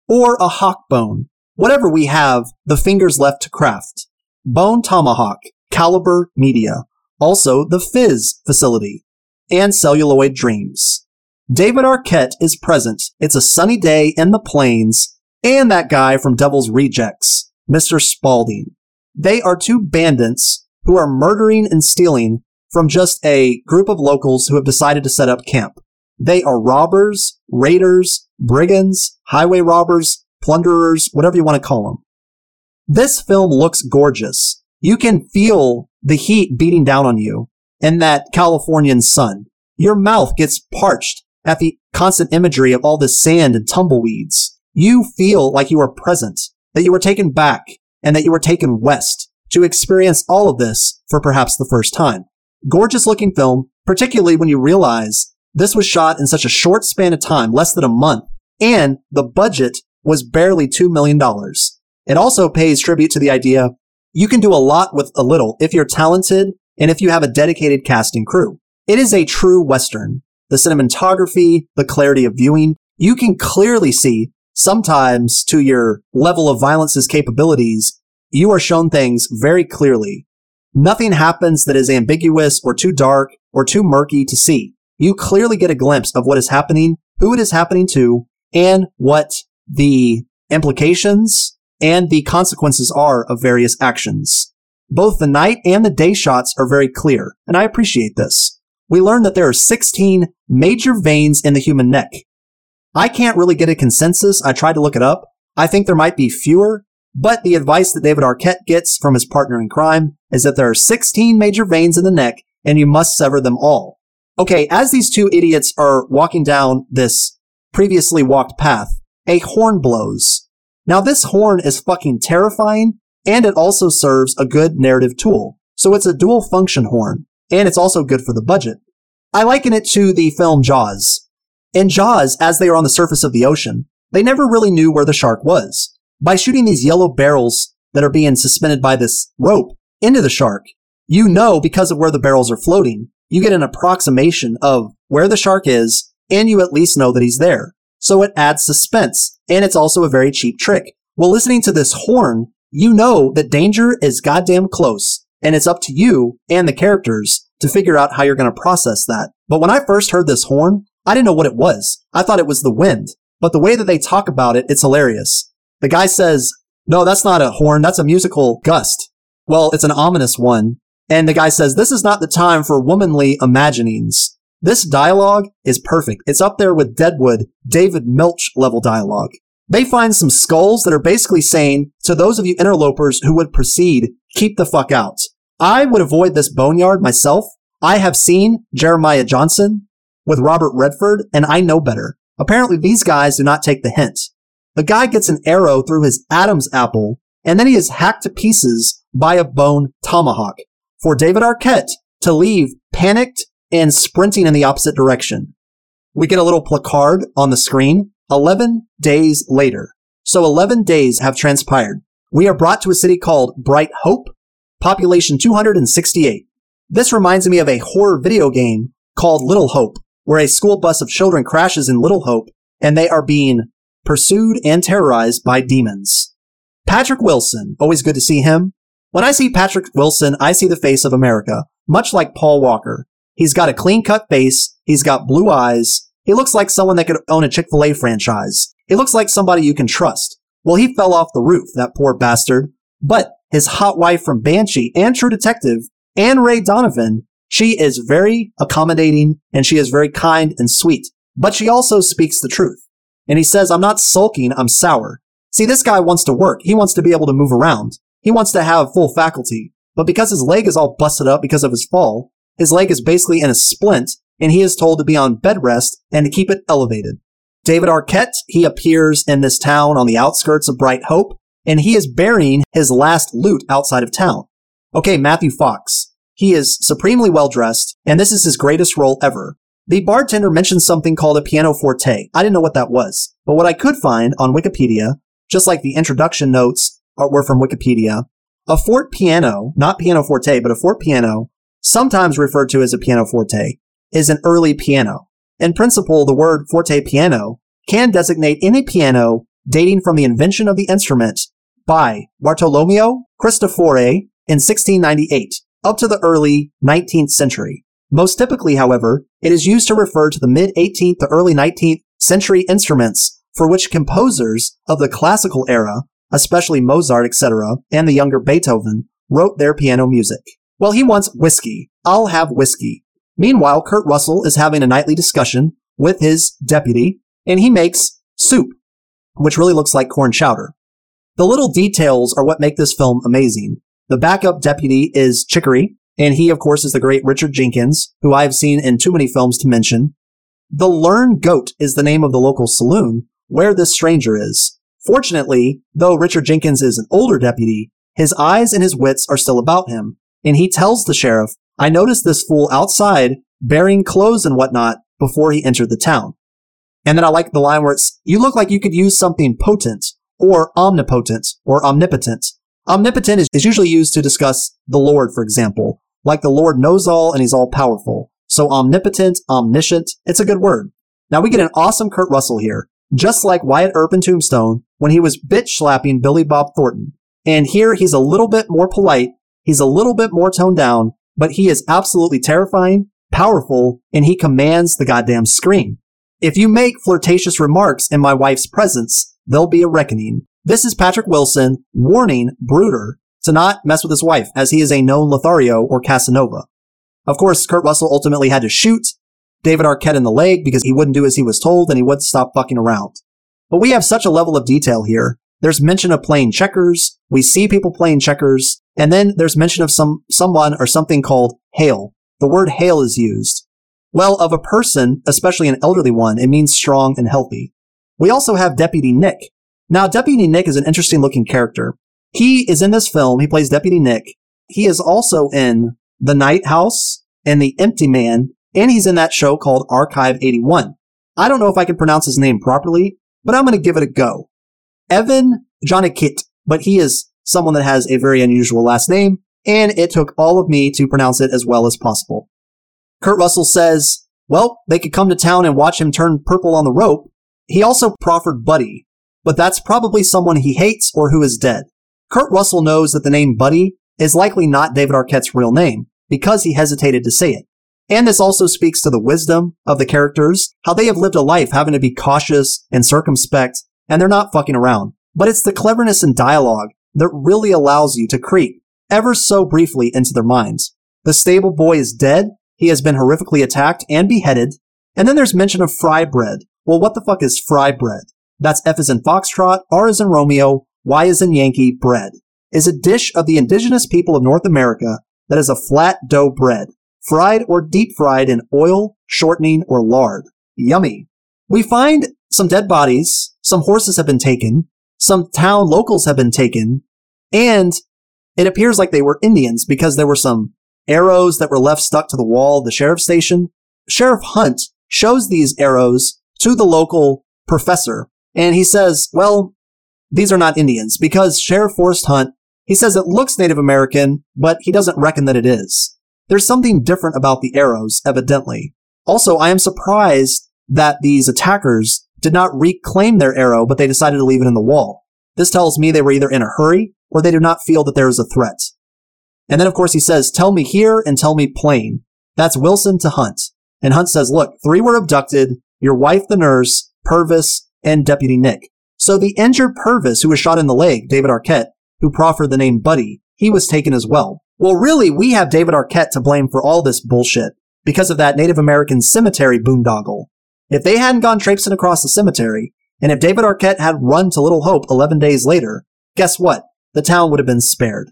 or a hawk bone, whatever we have the fingers left to craft. Bone Tomahawk, Caliber Media, also the Fyzz Facility, and Celluloid Dreams. David Arquette is present. It's a sunny day in the plains, and that guy from Devil's Rejects, Mr. Spaulding. They are two bandits who are murdering and stealing from just a group of locals who have decided to set up camp. They are robbers, raiders, brigands, highway robbers, plunderers, whatever you want to call them. This film looks gorgeous. You can feel the heat beating down on you in that Californian sun. Your mouth gets parched at the constant imagery of all this sand and tumbleweeds. You feel like you are present, that you were taken back, and that you were taken west to experience all of this for perhaps the first time. Gorgeous looking film, particularly when you realize this was shot in such a short span of time, less than a month, and the budget was barely $2 million. It also pays tribute to the idea you can do a lot with a little if you're talented and if you have a dedicated casting crew. It is a true Western. The cinematography, the clarity of viewing, you can clearly see sometimes to your level of violence's capabilities, you are shown things very clearly. Nothing happens that is ambiguous or too dark or too murky to see. You clearly get a glimpse of what is happening, who it is happening to, and what the implications and the consequences are of various actions. Both the night and the day shots are very clear, and I appreciate this. We learn that there are 16 major veins in the human neck. I can't really get a consensus. I tried to look it up. I think there might be fewer, but the advice that David Arquette gets from his partner in crime is that there are 16 major veins in the neck and you must sever them all. Okay, as these two idiots are walking down this previously walked path, a horn blows. Now this horn is fucking terrifying and it also serves a good narrative tool. So it's a dual function horn and it's also good for the budget. I liken it to the film Jaws. In Jaws, as they are on the surface of the ocean, they never really knew where the shark was. By shooting these yellow barrels that are being suspended by this rope into the shark, you know because of where the barrels are floating, you get an approximation of where the shark is, and you at least know that he's there. So it adds suspense, and it's also a very cheap trick. While listening to this horn, you know that danger is goddamn close, and it's up to you and the characters to figure out how you're going to process that. But when I first heard this horn, I didn't know what it was. I thought it was the wind. But the way that they talk about it, it's hilarious. The guy says, no, that's not a horn. That's a musical gust. Well, it's an ominous one. And the guy says, this is not the time for womanly imaginings. This dialogue is perfect. It's up there with Deadwood, David Milch level dialogue. They find some skulls that are basically saying to those of you interlopers who would proceed, keep the fuck out. I would avoid this boneyard myself. I have seen Jeremiah Johnson with Robert Redford and I know better. Apparently these guys do not take the hint. The guy gets an arrow through his Adam's apple and then he is hacked to pieces by a bone tomahawk. For David Arquette to leave panicked and sprinting in the opposite direction. We get a little placard on the screen 11 days later. So 11 days have transpired. We are brought to a city called Bright Hope, population 268. This reminds me of a horror video game called Little Hope, where a school bus of children crashes in Little Hope and they are being pursued and terrorized by demons. Patrick Wilson, always good to see him. When I see Patrick Wilson, I see the face of America, much like Paul Walker. He's got a clean cut face, he's got blue eyes, he looks like someone that could own a Chick-fil-A franchise. He looks like somebody you can trust. Well, he fell off the roof, that poor bastard. But his hot wife from Banshee and True Detective, Anne Ray Donovan, she is very accommodating and she is very kind and sweet. But she also speaks the truth. And he says, I'm not sulking, I'm sour. See, this guy wants to work. He wants to be able to move around. He wants to have full faculty. But because his leg is all busted up because of his fall, his leg is basically in a splint and he is told to be on bed rest and to keep it elevated. David Arquette, he appears in this town on the outskirts of Bright Hope and he is burying his last loot outside of town. Okay, Matthew Fox. He is supremely well dressed, and this is his greatest role ever. The bartender mentioned something called a piano forte. I didn't know what that was, but what I could find on Wikipedia, just like the introduction notes were from Wikipedia, a fort piano, not piano forte, but a fort piano, sometimes referred to as a piano forte, is an early piano. In principle, the word forte piano can designate any piano dating from the invention of the instrument by Bartolomeo Cristofori in 1698 up to the early 19th century. Most typically, however, it is used to refer to the mid 18th to early 19th century instruments for which composers of the classical era, especially Mozart, etc., and the younger Beethoven, wrote their piano music. Well, he wants whiskey. I'll have whiskey. Meanwhile, Kurt Russell is having a nightly discussion with his deputy, and he makes soup which really looks like corn chowder. The little details are what make this film amazing. The backup deputy is Chicory, and he, of course, is the great Richard Jenkins, who I have seen in too many films to mention. The Learn Goat is the name of the local saloon where this stranger is. Fortunately, though Richard Jenkins is an older deputy, his eyes and his wits are still about him, and he tells the sheriff, I noticed this fool outside bearing clothes and whatnot before he entered the town. And then I like the line where it's, you look like you could use something potent or omnipotent or omnipotent. Omnipotent is, is usually used to discuss the Lord, for example. Like the Lord knows all and he's all powerful. So omnipotent, omniscient, it's a good word. Now we get an awesome Kurt Russell here, just like Wyatt Earp in Tombstone when he was bitch slapping Billy Bob Thornton. And here he's a little bit more polite, he's a little bit more toned down, but he is absolutely terrifying, powerful, and he commands the goddamn screen. If you make flirtatious remarks in my wife's presence, there'll be a reckoning. This is Patrick Wilson warning Brooder to not mess with his wife, as he is a known Lothario or Casanova. Of course, Kurt Russell ultimately had to shoot David Arquette in the leg because he wouldn't do as he was told and he wouldn't stop fucking around. But we have such a level of detail here. There's mention of playing checkers. We see people playing checkers. And then there's mention of some, someone or something called hale. The word hale is used. Well, of a person, especially an elderly one, it means strong and healthy. We also have Deputy Nick. Now, Deputy Nick is an interesting looking character. He is in this film. He plays Deputy Nick. He is also in The Night House and The Empty Man, and he's in that show called Archive 81. I don't know if I can pronounce his name properly, but I'm going to give it a go. Evan Jonigkeit, but he is someone that has a very unusual last name, and it took all of me to pronounce it as well as possible. Kurt Russell says, well, they could come to town and watch him turn purple on the rope. He also proffered Buddy, but that's probably someone he hates or who is dead. Kurt Russell knows that the name Buddy is likely not David Arquette's real name because he hesitated to say it. And this also speaks to the wisdom of the characters, how they have lived a life having to be cautious and circumspect, and they're not fucking around. But it's the cleverness in dialogue that really allows you to creep ever so briefly into their minds. The stable boy is dead, he has been horrifically attacked and beheaded, and then there's mention of fry bread. Well, what the fuck is fry bread? That's F is in Foxtrot, R is in Romeo, Y is in Yankee, bread. Is a dish of the indigenous people of North America that is a flat dough bread fried or deep fried in oil, shortening, or lard. Yummy. We find some dead bodies, some horses have been taken, some town locals have been taken, and it appears like they were Indians because there were some arrows that were left stuck to the wall of the sheriff's station. Sheriff Hunt shows these arrows to the local professor, and he says, well, these are not Indians because Sheriff Forrest Hunt, he says it looks Native American, but he doesn't reckon that it is. There's something different about the arrows, evidently. Also, I am surprised that these attackers did not reclaim their arrow, but they decided to leave it in the wall. This tells me they were either in a hurry or they do not feel that there is a threat. And then, of course, he says, tell me here and tell me plain. That's Wilson to Hunt. And Hunt says, look, three were abducted, your wife, the nurse, Purvis, and Deputy Nick. So the injured Purvis, who was shot in the leg, David Arquette, who proffered the name Buddy, he was taken as well. Well, really, we have David Arquette to blame for all this bullshit because of that Native American cemetery boondoggle. If they hadn't gone traipsing across the cemetery, and if David Arquette had run to Little Hope 11 days later, guess what? The town would have been spared.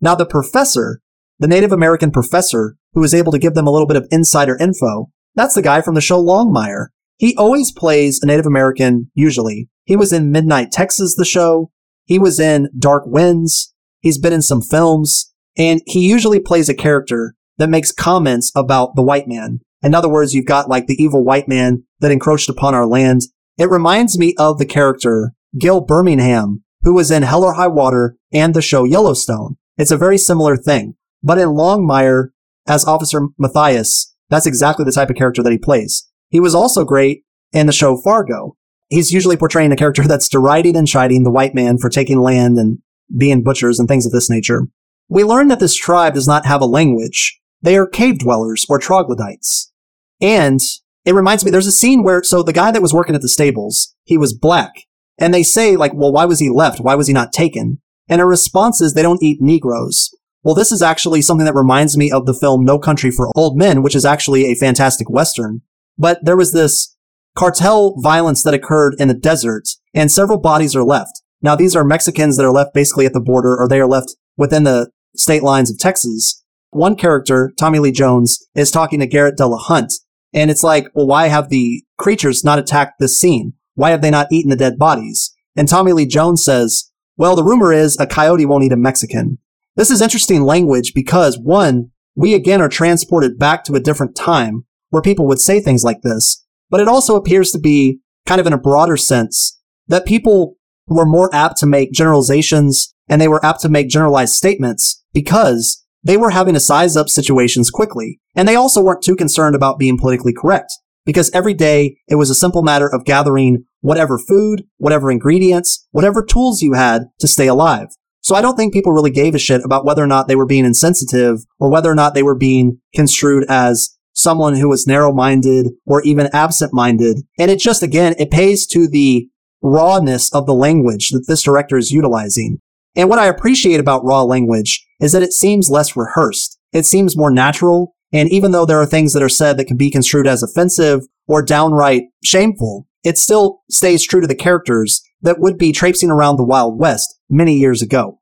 Now, the professor, the Native American professor who was able to give them a little bit of insider info, that's the guy from the show Longmire. He always plays a Native American, usually. He was in Midnight Texas, the show. He was in Dark Winds. He's been in some films. And he usually plays a character that makes comments about the white man. In other words, you've got like the evil white man that encroached upon our land. It reminds me of the character Gil Birmingham, who was in Hell or High Water and the show Yellowstone. It's a very similar thing. But in Longmire, as Officer Matthias, that's exactly the type of character that he plays. He was also great in the show Fargo. He's usually portraying a character that's deriding and chiding the white man for taking land and being butchers and things of this nature. We learn that this tribe does not have a language. They are cave dwellers or troglodytes. And it reminds me, there's a scene where, so the guy that was working at the stables, he was black. And they say, like, well, why was he left? Why was he not taken? And her response is they don't eat Negroes. Well, this is actually something that reminds me of the film No Country for Old Men, which is actually a fantastic Western. But there was this cartel violence that occurred in the desert, and several bodies are left. Now, these are Mexicans that are left basically at the border, or they are left within the state lines of Texas, one character, Tommy Lee Jones, is talking to Garret Dillahunt. And it's like, well, why have the creatures not attacked this scene? Why have they not eaten the dead bodies? And Tommy Lee Jones says, well, the rumor is a coyote won't eat a Mexican. This is interesting language because one, we again are transported back to a different time where people would say things like this, but it also appears to be kind of in a broader sense that people were more apt to make generalizations and they were apt to make generalized statements because they were having to size up situations quickly. And they also weren't too concerned about being politically correct because every day it was a simple matter of gathering whatever food, whatever ingredients, whatever tools you had to stay alive. So I don't think people really gave a shit about whether or not they were being insensitive or whether or not they were being construed as someone who was narrow minded or even absent minded. And it just, again, it pays to the rawness of the language that this director is utilizing. And what I appreciate about raw language is that it seems less rehearsed. It seems more natural. And even though there are things that are said that can be construed as offensive or downright shameful, it still stays true to the characters that would be traipsing around the Wild West many years ago.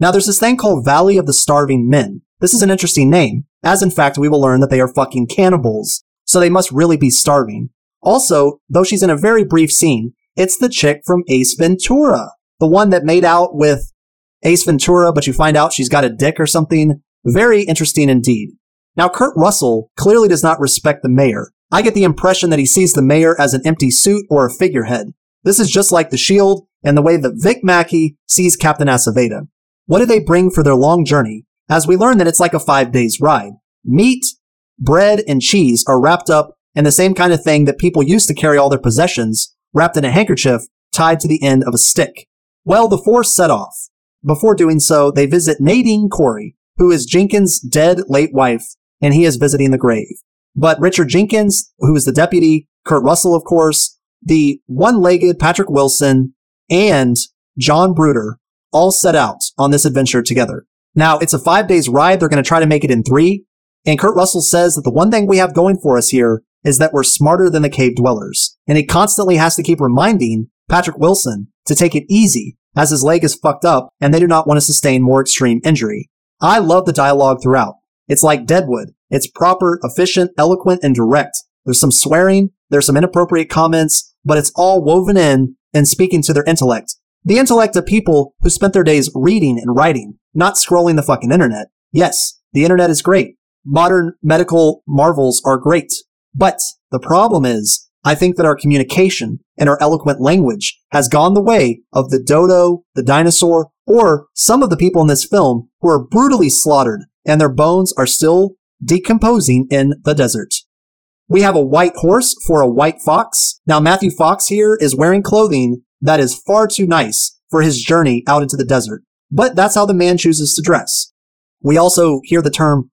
Now there's this thing called Valley of the Starving Men. This is an interesting name, as in fact we will learn that they are fucking cannibals, so they must really be starving. Also, though she's in a very brief scene, it's the chick from Ace Ventura, the one that made out with Ace Ventura, but you find out she's got a dick or something. Very interesting indeed. Now, Kurt Russell clearly does not respect the mayor. I get the impression that he sees the mayor as an empty suit or a figurehead. This is just like the Shield and the way that Vic Mackey sees Captain Aceveda. What do they bring for their long journey? As we learn that it's like a five days ride. Meat, bread, and cheese are wrapped up in the same kind of thing that people used to carry all their possessions, wrapped in a handkerchief tied to the end of a stick. Well, the four set off. Before doing so, they visit Nadine Corey, who is Jenkins' dead late wife, and he is visiting the grave. But Richard Jenkins, who is the deputy, Kurt Russell, of course, the one-legged Patrick Wilson, and John Brooder all set out on this adventure together. Now, it's a five days ride. They're going to try to make it in three. And Kurt Russell says that the one thing we have going for us here is that we're smarter than the cave dwellers. And he constantly has to keep reminding Patrick Wilson to take it easy as his leg is fucked up and they do not want to sustain more extreme injury. I love the dialogue throughout. It's like Deadwood. It's proper, efficient, eloquent, and direct. There's some swearing, there's some inappropriate comments, but it's all woven in and speaking to their intellect. The intellect of people who spent their days reading and writing, not scrolling the fucking internet. Yes, the internet is great. Modern medical marvels are great. But the problem is, I think that our communication and our eloquent language has gone the way of the dodo, the dinosaur, or some of the people in this film who are brutally slaughtered and their bones are still decomposing in the desert. We have a white horse for a white fox. Now, Matthew Fox here is wearing clothing that is far too nice for his journey out into the desert. But that's how the man chooses to dress. We also hear the term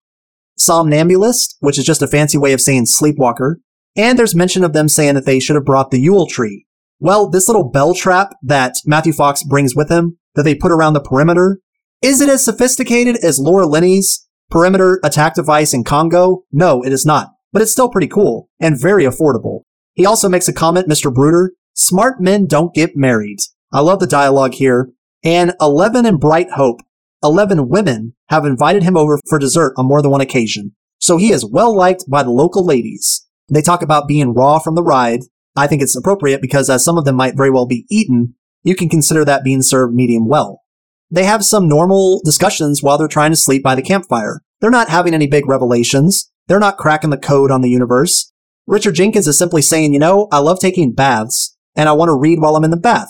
somnambulist, which is just a fancy way of saying sleepwalker. And there's mention of them saying that they should have brought the Yule tree. Well, this little bell trap that Matthew Fox brings with him that they put around the perimeter, is it as sophisticated as Laura Linney's perimeter attack device in Congo? No, it is not. But it's still pretty cool and very affordable. He also makes a comment, Mr. Brooder, smart men don't get married. I love the dialogue here. And Eleven and Bright Hope 11 women have invited him over for dessert on more than one occasion. So he is well liked by the local ladies. They talk about being raw from the ride. I think it's appropriate because as some of them might very well be eaten, you can consider that being served medium well. They have some normal discussions while they're trying to sleep by the campfire. They're not having any big revelations. They're not cracking the code on the universe. Richard Jenkins is simply saying, you know, I love taking baths and I want to read while I'm in the bath.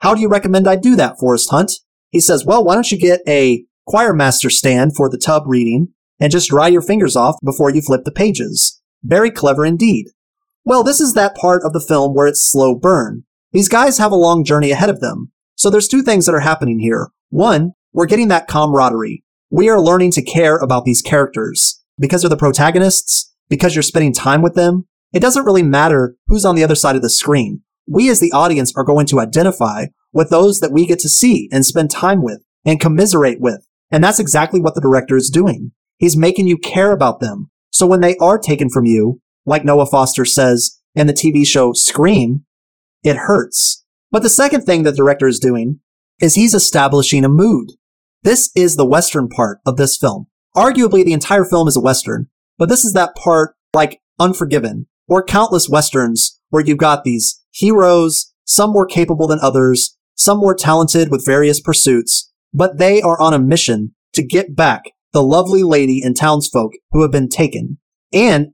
How do you recommend I do that, Forrest Hunt? He says, well, why don't you get a choir master stand for the tub reading and just dry your fingers off before you flip the pages. Very clever indeed. Well, this is that part of the film where it's slow burn. These guys have a long journey ahead of them. So there's two things that are happening here. One, we're getting that camaraderie. We are learning to care about these characters. Because they're the protagonists, because you're spending time with them, it doesn't really matter who's on the other side of the screen. We as the audience are going to identify with those that we get to see and spend time with and commiserate with. And that's exactly what the director is doing. He's making you care about them. So when they are taken from you, like Noah Foster says in the TV show Scream, it hurts. But the second thing the director is doing is he's establishing a mood. This is the Western part of this film. Arguably, the entire film is a Western, but this is that part like Unforgiven or countless Westerns where you've got these heroes, some more capable than others, some more talented with various pursuits, but they are on a mission to get back the lovely lady and townsfolk who have been taken. And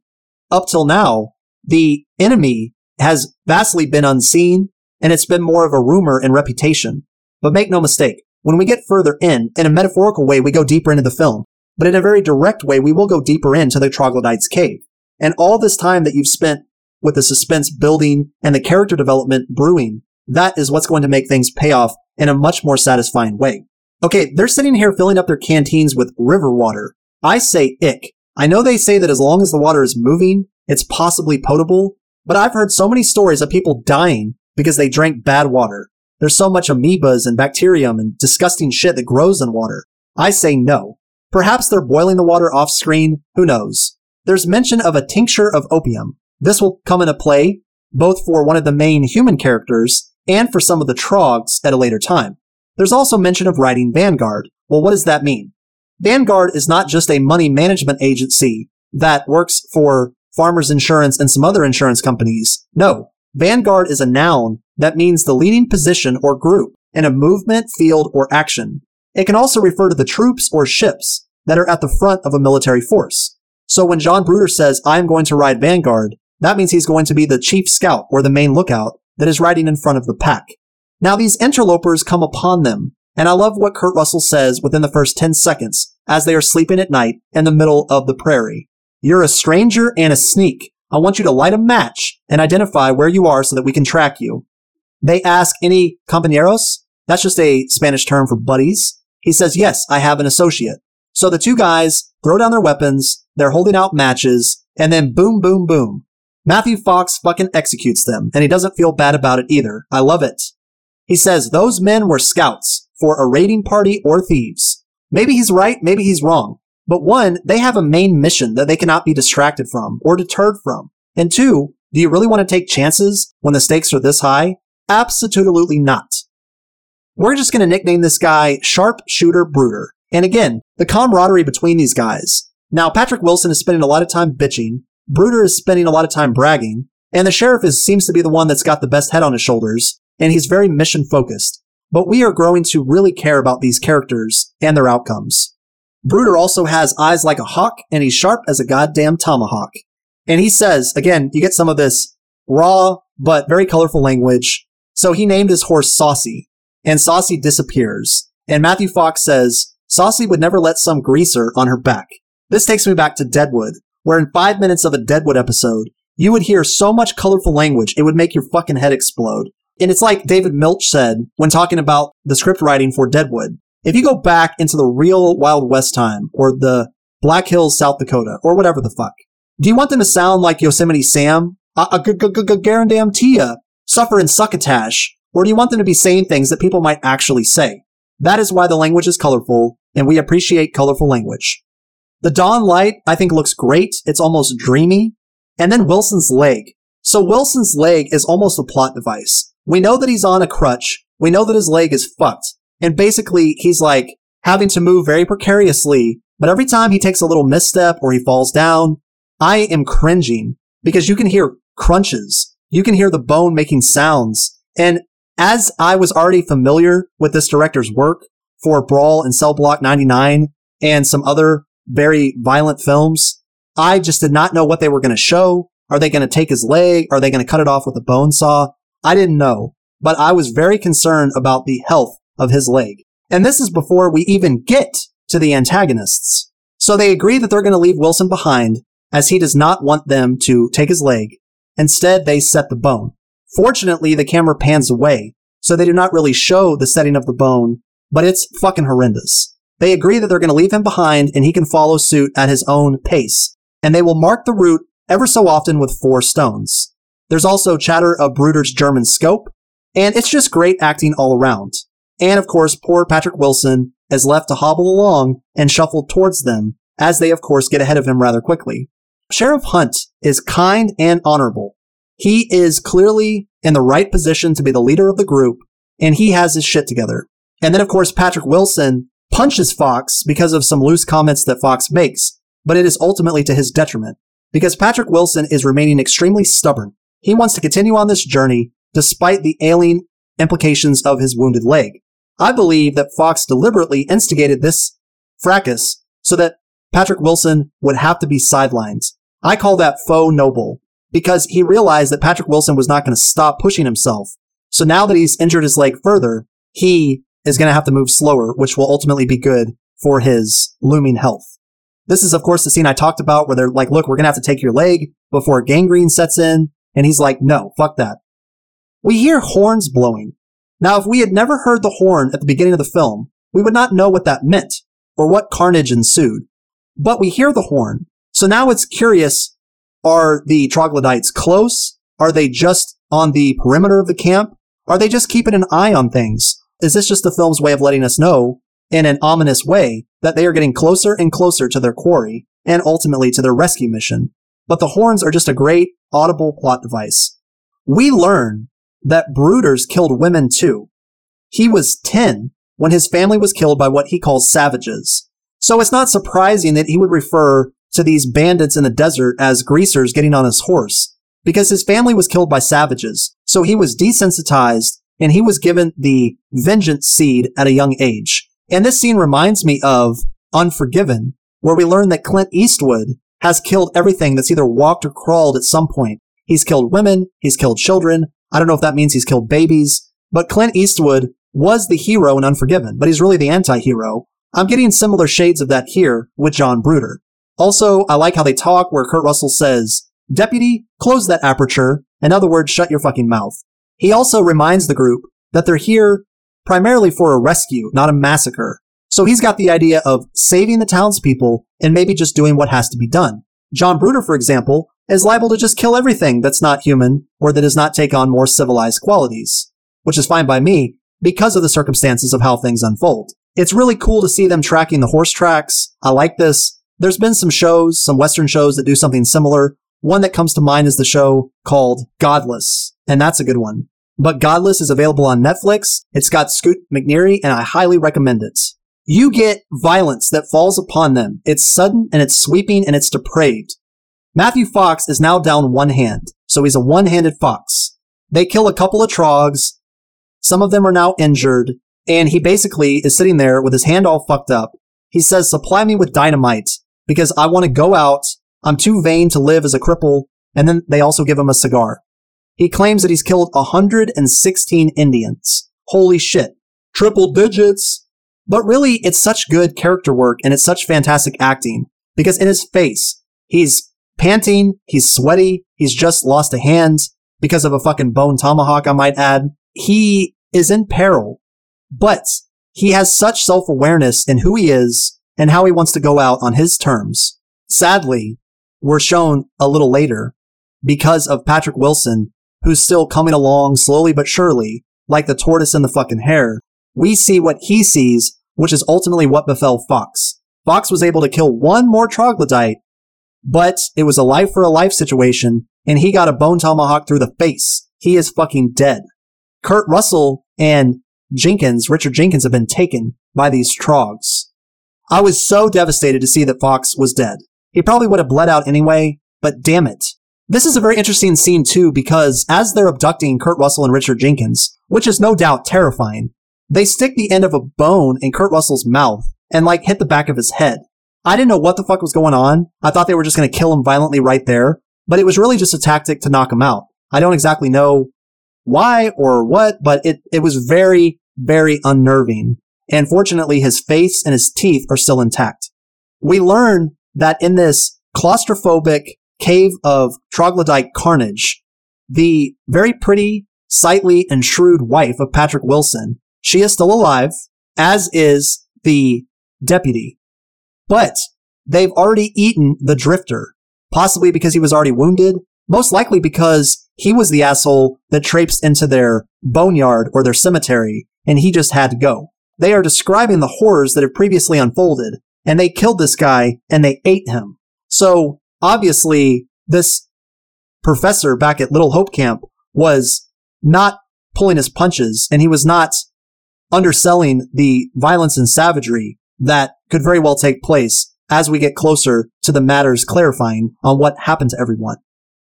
up till now, the enemy has vastly been unseen and it's been more of a rumor and reputation. But make no mistake, when we get further in, in a metaphorical way, we go deeper into the film. But in a very direct way, we will go deeper into the troglodytes cave. And all this time that you've spent with the suspense building and the character development brewing, that is what's going to make things pay off in a much more satisfying way. Okay, they're sitting here filling up their canteens with river water. I say ick. I know they say that as long as the water is moving, it's possibly potable, but I've heard so many stories of people dying because they drank bad water. There's so much amoebas and bacterium and disgusting shit that grows in water. I say no. Perhaps they're boiling the water off screen. Who knows? There's mention of a tincture of opium. This will come into play both for one of the main human characters and for some of the trogs at a later time. There's also mention of writing Vanguard. Well, what does that mean? Vanguard is not just a money management agency that works for Farmers Insurance and some other insurance companies. No, Vanguard is a noun that means the leading position or group in a movement, field, or action. It can also refer to the troops or ships that are at the front of a military force. So when John Brooder says, I'm going to ride Vanguard, that means he's going to be the chief scout or the main lookout that is riding in front of the pack. Now these interlopers come upon them, and I love what Kurt Russell says within the first 10 seconds as they are sleeping at night in the middle of the prairie. You're a stranger and a sneak. I want you to light a match and identify where you are so that we can track you. They ask any compañeros? That's just a Spanish term for buddies. He says, yes, I have an associate. So the two guys throw down their weapons, they're holding out matches, and then boom, boom, boom. Matthew Fox fucking executes them, and he doesn't feel bad about it either. I love it. He says those men were scouts for a raiding party or thieves. Maybe he's right, maybe he's wrong. But one, they have a main mission that they cannot be distracted from or deterred from. And two, do you really want to take chances when the stakes are this high? Absolutely not. We're just going to nickname this guy Sharpshooter Brooder. And again, the camaraderie between these guys. Now, Patrick Wilson is spending a lot of time bitching. Brooder is spending a lot of time bragging. And the sheriff is, seems to be the one that's got the best head on his shoulders. And he's very mission focused. But we are growing to really care about these characters and their outcomes. Brooder also has eyes like a hawk and he's sharp as a goddamn tomahawk. And he says, again, you get some of this raw but very colorful language. So he named his horse Saucy and Saucy disappears. And Matthew Fox says, Saucy would never let some greaser on her back. This takes me back to Deadwood, where in five minutes of a Deadwood episode, you would hear so much colorful language, it would make your fucking head explode. And it's like David Milch said when talking about the script writing for Deadwood. If you go back into the real Wild West time or the Black Hills, South Dakota, or whatever the fuck, do you want them to sound like Yosemite Sam? A Garandam Tia, suffer and succotash? Or do you want them to be saying things that people might actually say? That is why the language is colorful, and we appreciate colorful language. The dawn light, I think, looks great. It's almost dreamy. And then Wilson's leg. So Wilson's leg is almost a plot device. We know that he's on a crutch. We know that his leg is fucked. And basically, he's like having to move very precariously. But every time he takes a little misstep or he falls down, I am cringing because you can hear crunches. You can hear the bone making sounds. And as I was already familiar with this director's work for Brawl in Cell Block 99 and some other very violent films, I just did not know what they were going to show. Are they going to take his leg? Are they going to cut it off with a bone saw? I didn't know, but I was very concerned about the health of his leg. And this is before we even get to the antagonists. So they agree that they're going to leave Wilson behind as he does not want them to take his leg. Instead, they set the bone. Fortunately, the camera pans away, so they do not really show the setting of the bone, but it's fucking horrendous. They agree that they're going to leave him behind and he can follow suit at his own pace, and they will mark the route ever so often with four stones. There's also chatter of Brooder's German scope, and it's just great acting all around. And of course, poor Patrick Wilson is left to hobble along and shuffle towards them as they of course get ahead of him rather quickly. Sheriff Hunt is kind and honorable. He is clearly in the right position to be the leader of the group and he has his shit together. And then of course, Patrick Wilson punches Fox because of some loose comments that Fox makes, but it is ultimately to his detriment because Patrick Wilson is remaining extremely stubborn. He wants to continue on this journey despite the ailing implications of his wounded leg. I believe that Fox deliberately instigated this fracas so that Patrick Wilson would have to be sidelined. I call that faux noble because he realized that Patrick Wilson was not going to stop pushing himself. So now that he's injured his leg further, he is going to have to move slower, which will ultimately be good for his looming health. This is, of course, the scene I talked about where they're like, look, we're going to have to take your leg before gangrene sets in. And he's like, no, fuck that. We hear horns blowing. Now, if we had never heard the horn at the beginning of the film, we would not know what that meant or what carnage ensued. But we hear the horn. So now it's curious. Are the troglodytes close? Are they just on the perimeter of the camp? Are they just keeping an eye on things? Is this just the film's way of letting us know, in an ominous way, that they are getting closer and closer to their quarry and ultimately to their rescue mission? But the horns are just a great audible plot device. We learn that Brooders killed women too. He was 10 when his family was killed by what he calls savages. So it's not surprising that he would refer to these bandits in the desert as greasers getting on his horse because his family was killed by savages. So he was desensitized and he was given the vengeance seed at a young age. And this scene reminds me of Unforgiven, where we learn that Clint Eastwood has killed everything that's either walked or crawled at some point. He's killed women, he's killed children. I don't know if that means he's killed babies, but Clint Eastwood was the hero in Unforgiven, but he's really the anti-hero. I'm getting similar shades of that here with John Brooder. Also, I like how they talk where Kurt Russell says, Deputy, close that aperture. In other words, shut your fucking mouth. He also reminds the group that they're here primarily for a rescue, not a massacre. So he's got the idea of saving the townspeople and maybe just doing what has to be done. John Brooder, for example, is liable to just kill everything that's not human or that does not take on more civilized qualities, which is fine by me because of the circumstances of how things unfold. It's really cool to see them tracking the horse tracks. I like this. There's been some shows, some Western shows that do something similar. One that comes to mind is the show called Godless, and that's a good one. But Godless is available on Netflix. It's got Scoot McNairy, and I highly recommend it. You get violence that falls upon them. It's sudden and it's sweeping and it's depraved. Matthew Fox is now down one hand, so he's a one-handed fox. They kill a couple of trogs. Some of them are now injured, and he basically is sitting there with his hand all fucked up. He says, supply me with dynamite because I want to go out. I'm too vain to live as a cripple. And then they also give him a cigar. He claims that he's killed 116 Indians. Holy shit. Triple digits. But really, it's such good character work and it's such fantastic acting because in his face, he's panting, he's sweaty, he's just lost a hand because of a fucking bone tomahawk, I might add. He is in peril, but he has such self awareness in who he is and how he wants to go out on his terms. Sadly, we're shown a little later because of Patrick Wilson, who's still coming along slowly but surely, like the tortoise and the fucking hare. We see what he sees, which is ultimately what befell Fox. Fox was able to kill one more troglodyte, but it was a life for a life situation, and he got a bone tomahawk through the face. He is fucking dead. Kurt Russell and Jenkins, Richard Jenkins, have been taken by these trogs. I was so devastated to see that Fox was dead. He probably would have bled out anyway, but damn it. This is a very interesting scene too because as they're abducting Kurt Russell and Richard Jenkins, which is no doubt terrifying, they stick the end of a bone in Kurt Russell's mouth and like hit the back of his head. I didn't know what the fuck was going on. I thought they were just going to kill him violently right there, but it was really just a tactic to knock him out. I don't exactly know why or what, but it, it was very, very unnerving. And fortunately, his face and his teeth are still intact. We learn that in this claustrophobic cave of troglodyte carnage, the very pretty, sightly, and shrewd wife of Patrick Wilson, she is still alive, as is the deputy. But they've already eaten the drifter, possibly because he was already wounded, most likely because he was the asshole that traipsed into their boneyard or their cemetery, and he just had to go. They are describing the horrors that have previously unfolded, and they killed this guy and they ate him. So obviously, this professor back at Little Hope Camp was not pulling his punches, and he was not underselling the violence and savagery that could very well take place as we get closer to the matters clarifying on what happened to everyone.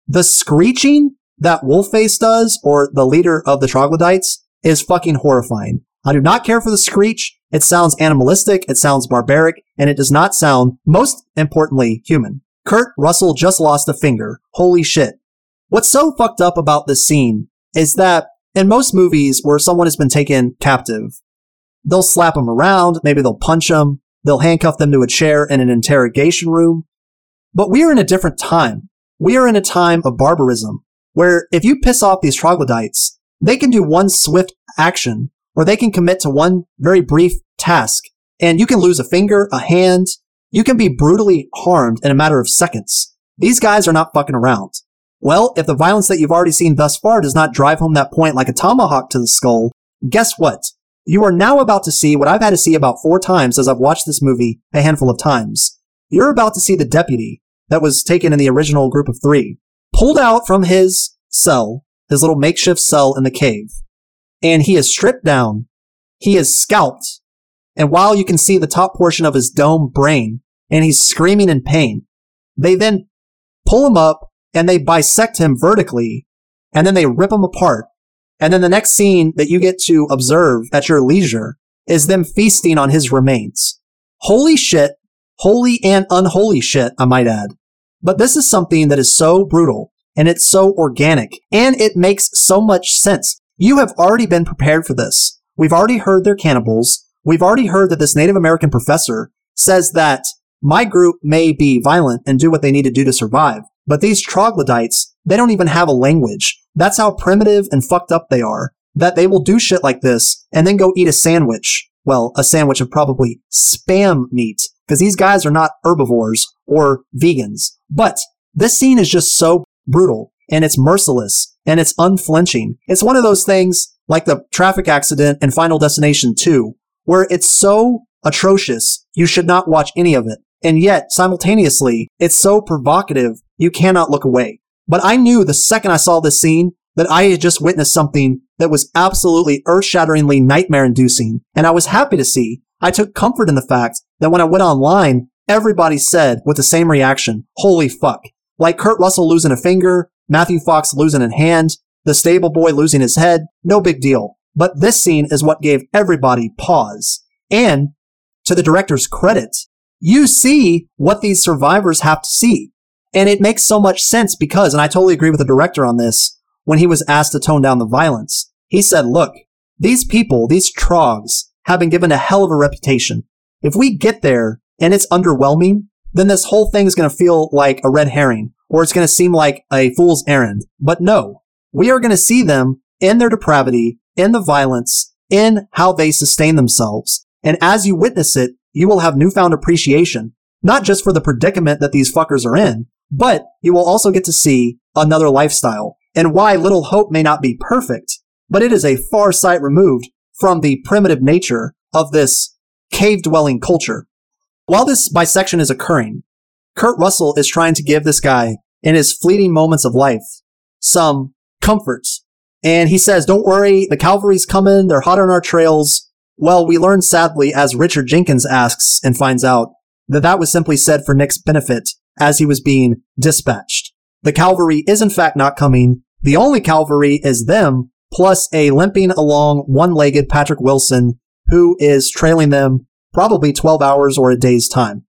The screeching that Wolfface does, or the leader of the troglodytes, is fucking horrifying. I do not care for the screech. It sounds animalistic, it sounds barbaric, and it does not sound, most importantly, human. Kurt Russell just lost a finger. Holy shit. What's so fucked up about this scene is that in most movies where someone has been taken captive, they'll slap them around, maybe they'll punch them, they'll handcuff them to a chair in an interrogation room. But we are in a different time. We are in a time of barbarism where if you piss off these troglodytes, they can do one swift action or they can commit to one very brief task and you can lose a finger, a hand. You can be brutally harmed in a matter of seconds. These guys are not fucking around. Well, if the violence that you've already seen thus far does not drive home that point like a tomahawk to the skull, guess what? You are now about to see what I've had to see about four times as I've watched this movie a handful of times. You're about to see the deputy that was taken in the original group of three pulled out from his cell, his little makeshift cell in the cave, and he is stripped down. He is scalped. And while you can see the top portion of his dome brain and he's screaming in pain, they then pull him up and they bisect him vertically and then they rip him apart. And then the next scene that you get to observe at your leisure is them feasting on his remains. Holy shit. Holy and unholy shit, I might add. But this is something that is so brutal and it's so organic and it makes so much sense. You have already been prepared for this. We've already heard they're cannibals. We've already heard that this Native American professor says that my group may be violent and do what they need to do to survive, but these troglodytes, they don't even have a language. That's how primitive and fucked up they are, that they will do shit like this and then go eat a sandwich. Well, a sandwich of probably spam meat, because these guys are not herbivores or vegans. But this scene is just so brutal and it's merciless and it's unflinching. It's one of those things like the traffic accident in Final Destination 2, where it's so atrocious, you should not watch any of it. And yet, simultaneously, it's so provocative, you cannot look away. But I knew the second I saw this scene that I had just witnessed something that was absolutely earth-shatteringly nightmare-inducing, and I was happy to see. I took comfort in the fact that when I went online, everybody said with the same reaction, holy fuck. Like Kurt Russell losing a finger, Matthew Fox losing a hand, the stable boy losing his head, no big deal. But this scene is what gave everybody pause. And to the director's credit, you see what these survivors have to see. And it makes so much sense because, and I totally agree with the director on this, when he was asked to tone down the violence, he said, look, these people, these trogs, have been given a hell of a reputation. If we get there and it's underwhelming, then this whole thing is going to feel like a red herring or it's going to seem like a fool's errand. But no, we are going to see them in their depravity, in the violence, in how they sustain themselves. And as you witness it, you will have newfound appreciation, not just for the predicament that these fuckers are in, but you will also get to see another lifestyle and why Little Hope may not be perfect, but it is a far sight removed from the primitive nature of this cave dwelling culture. While this bisection is occurring, Kurt Russell is trying to give this guy, in his fleeting moments of life, some comforts. And he says, don't worry, the cavalry's coming, they're hot on our trails. Well, we learn sadly, as Richard Jenkins asks and finds out, that that was simply said for Nick's benefit as he was being dispatched. The cavalry is in fact not coming. The only cavalry is them, plus a limping along one-legged Patrick Wilson, who is trailing them probably 12 hours or a day's time.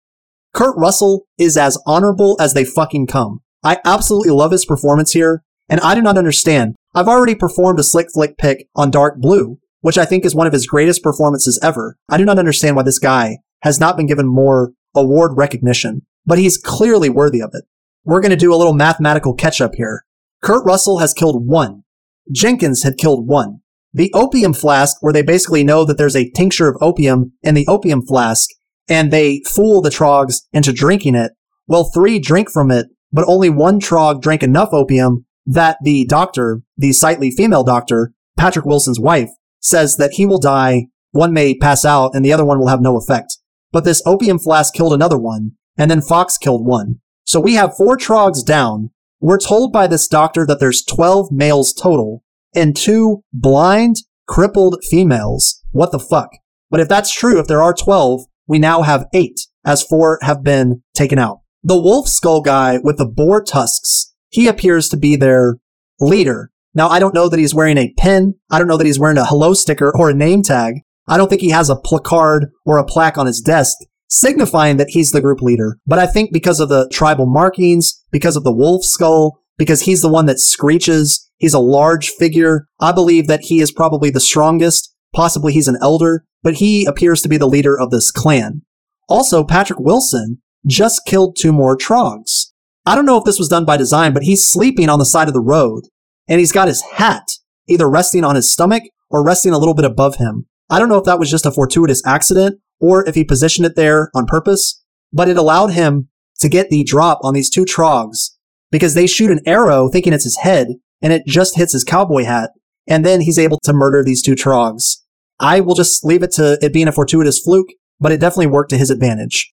Kurt Russell is as honorable as they fucking come. I absolutely love his performance here, and I do not understand. I've already performed a slick flick pick on Dark Blue, which I think is one of his greatest performances ever. I do not understand why this guy has not been given more award recognition, but he's clearly worthy of it. We're going to do a little mathematical catch up here. Kurt Russell has killed one. Jenkins had killed one. The opium flask, where they basically know that there's a tincture of opium in the opium flask, and they fool the trogs into drinking it. Well, three drink from it, but only one trog drank enough opium that the doctor, the sightly female doctor, Patrick Wilson's wife, says that he will die, one may pass out, and the other one will have no effect. But this opium flask killed another one, and then Fox killed one. So we have four trogs down. We're told by this doctor that there's 12 males total, and two blind, crippled females. What the fuck? But if that's true, if there are 12, we now have eight, as four have been taken out. The wolf skull guy with the boar tusks, he appears to be their leader. Now, I don't know that he's wearing a pin. I don't know that he's wearing a hello sticker or a name tag. I don't think he has a placard or a plaque on his desk signifying that he's the group leader. But I think because of the tribal markings, because of the wolf skull, because he's the one that screeches, he's a large figure. I believe that he is probably the strongest. Possibly he's an elder, but he appears to be the leader of this clan. Also, Patrick Wilson just killed two more trogs. I don't know if this was done by design, but he's sleeping on the side of the road and he's got his hat either resting on his stomach or resting a little bit above him. I don't know if that was just a fortuitous accident or if he positioned it there on purpose, but it allowed him to get the drop on these two trogs because they shoot an arrow thinking it's his head and it just hits his cowboy hat. And then he's able to murder these two trogs. I will just leave it to it being a fortuitous fluke, but it definitely worked to his advantage.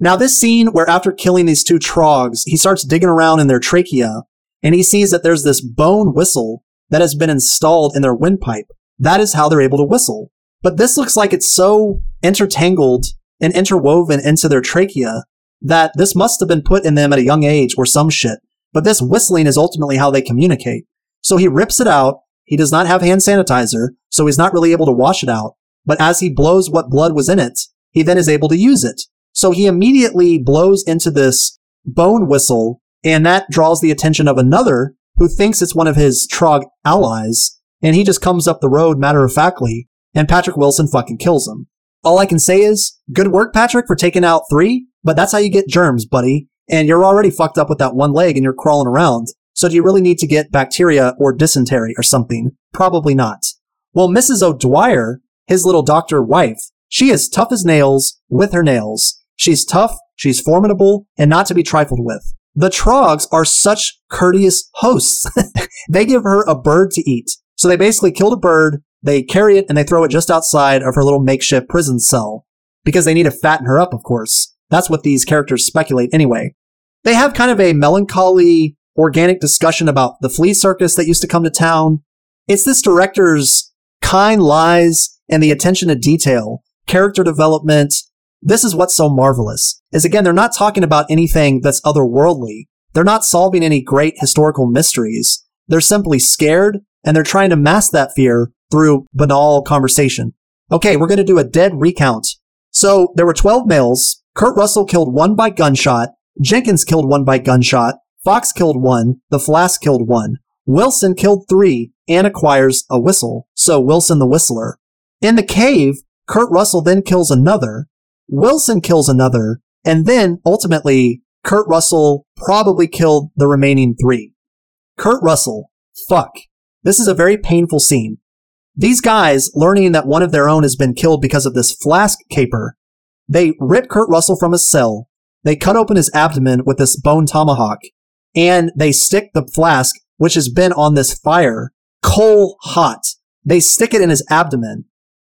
Now, this scene where after killing these two trogs, he starts digging around in their trachea and he sees that there's this bone whistle that has been installed in their windpipe. That is how they're able to whistle. But this looks like it's so intertangled and interwoven into their trachea that this must have been put in them at a young age or some shit. But this whistling is ultimately how they communicate. So he rips it out. He does not have hand sanitizer, so he's not really able to wash it out. But as he blows what blood was in it, he then is able to use it. So he immediately blows into this bone whistle, and that draws the attention of another who thinks it's one of his Trog allies, and he just comes up the road matter of factly, and Patrick Wilson fucking kills him. All I can say is, good work, Patrick, for taking out three, but that's how you get germs, buddy. And you're already fucked up with that one leg and you're crawling around. So do you really need to get bacteria or dysentery or something? Probably not. Well, Mrs. O'Dwyer, his little doctor wife, she is tough as nails with her nails. She's tough, she's formidable, and not to be trifled with. The Trogs are such courteous hosts. they give her a bird to eat. So they basically killed a bird, they carry it, and they throw it just outside of her little makeshift prison cell. Because they need to fatten her up, of course. That's what these characters speculate anyway. They have kind of a melancholy, organic discussion about the flea circus that used to come to town. It's this director's kind lies and the attention to detail, character development, this is what's so marvelous is again, they're not talking about anything that's otherworldly. They're not solving any great historical mysteries. They're simply scared and they're trying to mask that fear through banal conversation. Okay, we're going to do a dead recount. So there were 12 males. Kurt Russell killed one by gunshot. Jenkins killed one by gunshot. Fox killed one. The Flask killed one. Wilson killed three and acquires a whistle. So Wilson the Whistler. In the cave, Kurt Russell then kills another. Wilson kills another, and then ultimately, Kurt Russell probably killed the remaining three. Kurt Russell, fuck. This is a very painful scene. These guys, learning that one of their own has been killed because of this flask caper, they rip Kurt Russell from his cell, they cut open his abdomen with this bone tomahawk, and they stick the flask, which has been on this fire, coal hot. They stick it in his abdomen,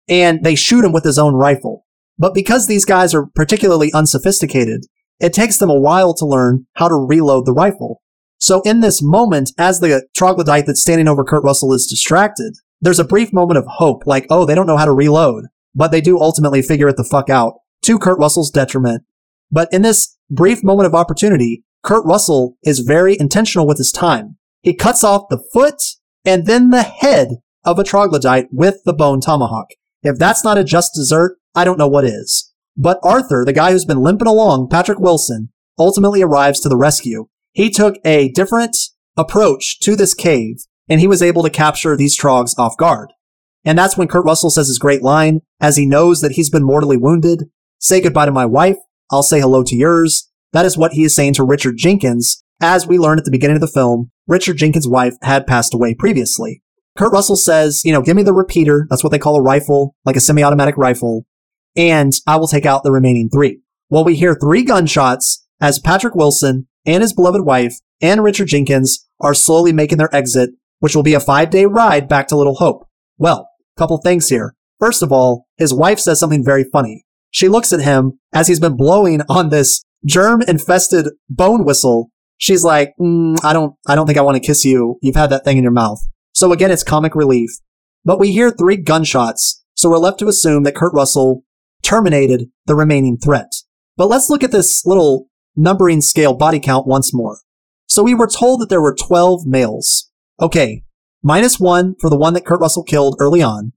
and they shoot him with his own rifle. But because these guys are particularly unsophisticated, it takes them a while to learn how to reload the rifle. So in this moment, as the troglodyte that's standing over Kurt Russell is distracted, there's a brief moment of hope, like, oh, they don't know how to reload. But they do ultimately figure it the fuck out, to Kurt Russell's detriment. But in this brief moment of opportunity, Kurt Russell is very intentional with his time. He cuts off the foot and then the head of a troglodyte with the bone tomahawk. If that's not a just dessert, I don't know what is. But Arthur, the guy who's been limping along, Patrick Wilson, ultimately arrives to the rescue. He took a different approach to this cave and he was able to capture these trogs off guard. And that's when Kurt Russell says his great line, as he knows that he's been mortally wounded. Say goodbye to my wife. I'll say hello to yours. That is what he is saying to Richard Jenkins. As we learn at the beginning of the film, Richard Jenkins' wife had passed away previously. Kurt Russell says, you know, give me the repeater. That's what they call a rifle, like a semi-automatic rifle and I will take out the remaining three. Well, we hear three gunshots as Patrick Wilson and his beloved wife and Richard Jenkins are slowly making their exit, which will be a five day ride back to Little Hope. Well, couple things here. First of all, his wife says something very funny. She looks at him as he's been blowing on this germ infested bone whistle. She's like, mm, I don't, I don't think I want to kiss you. You've had that thing in your mouth. So again, it's comic relief. But we hear three gunshots, so we're left to assume that Kurt Russell terminated the remaining threat. But let's look at this little numbering scale body count once more. So we were told that there were 12 males. Okay, minus one for the one that Kurt Russell killed early on,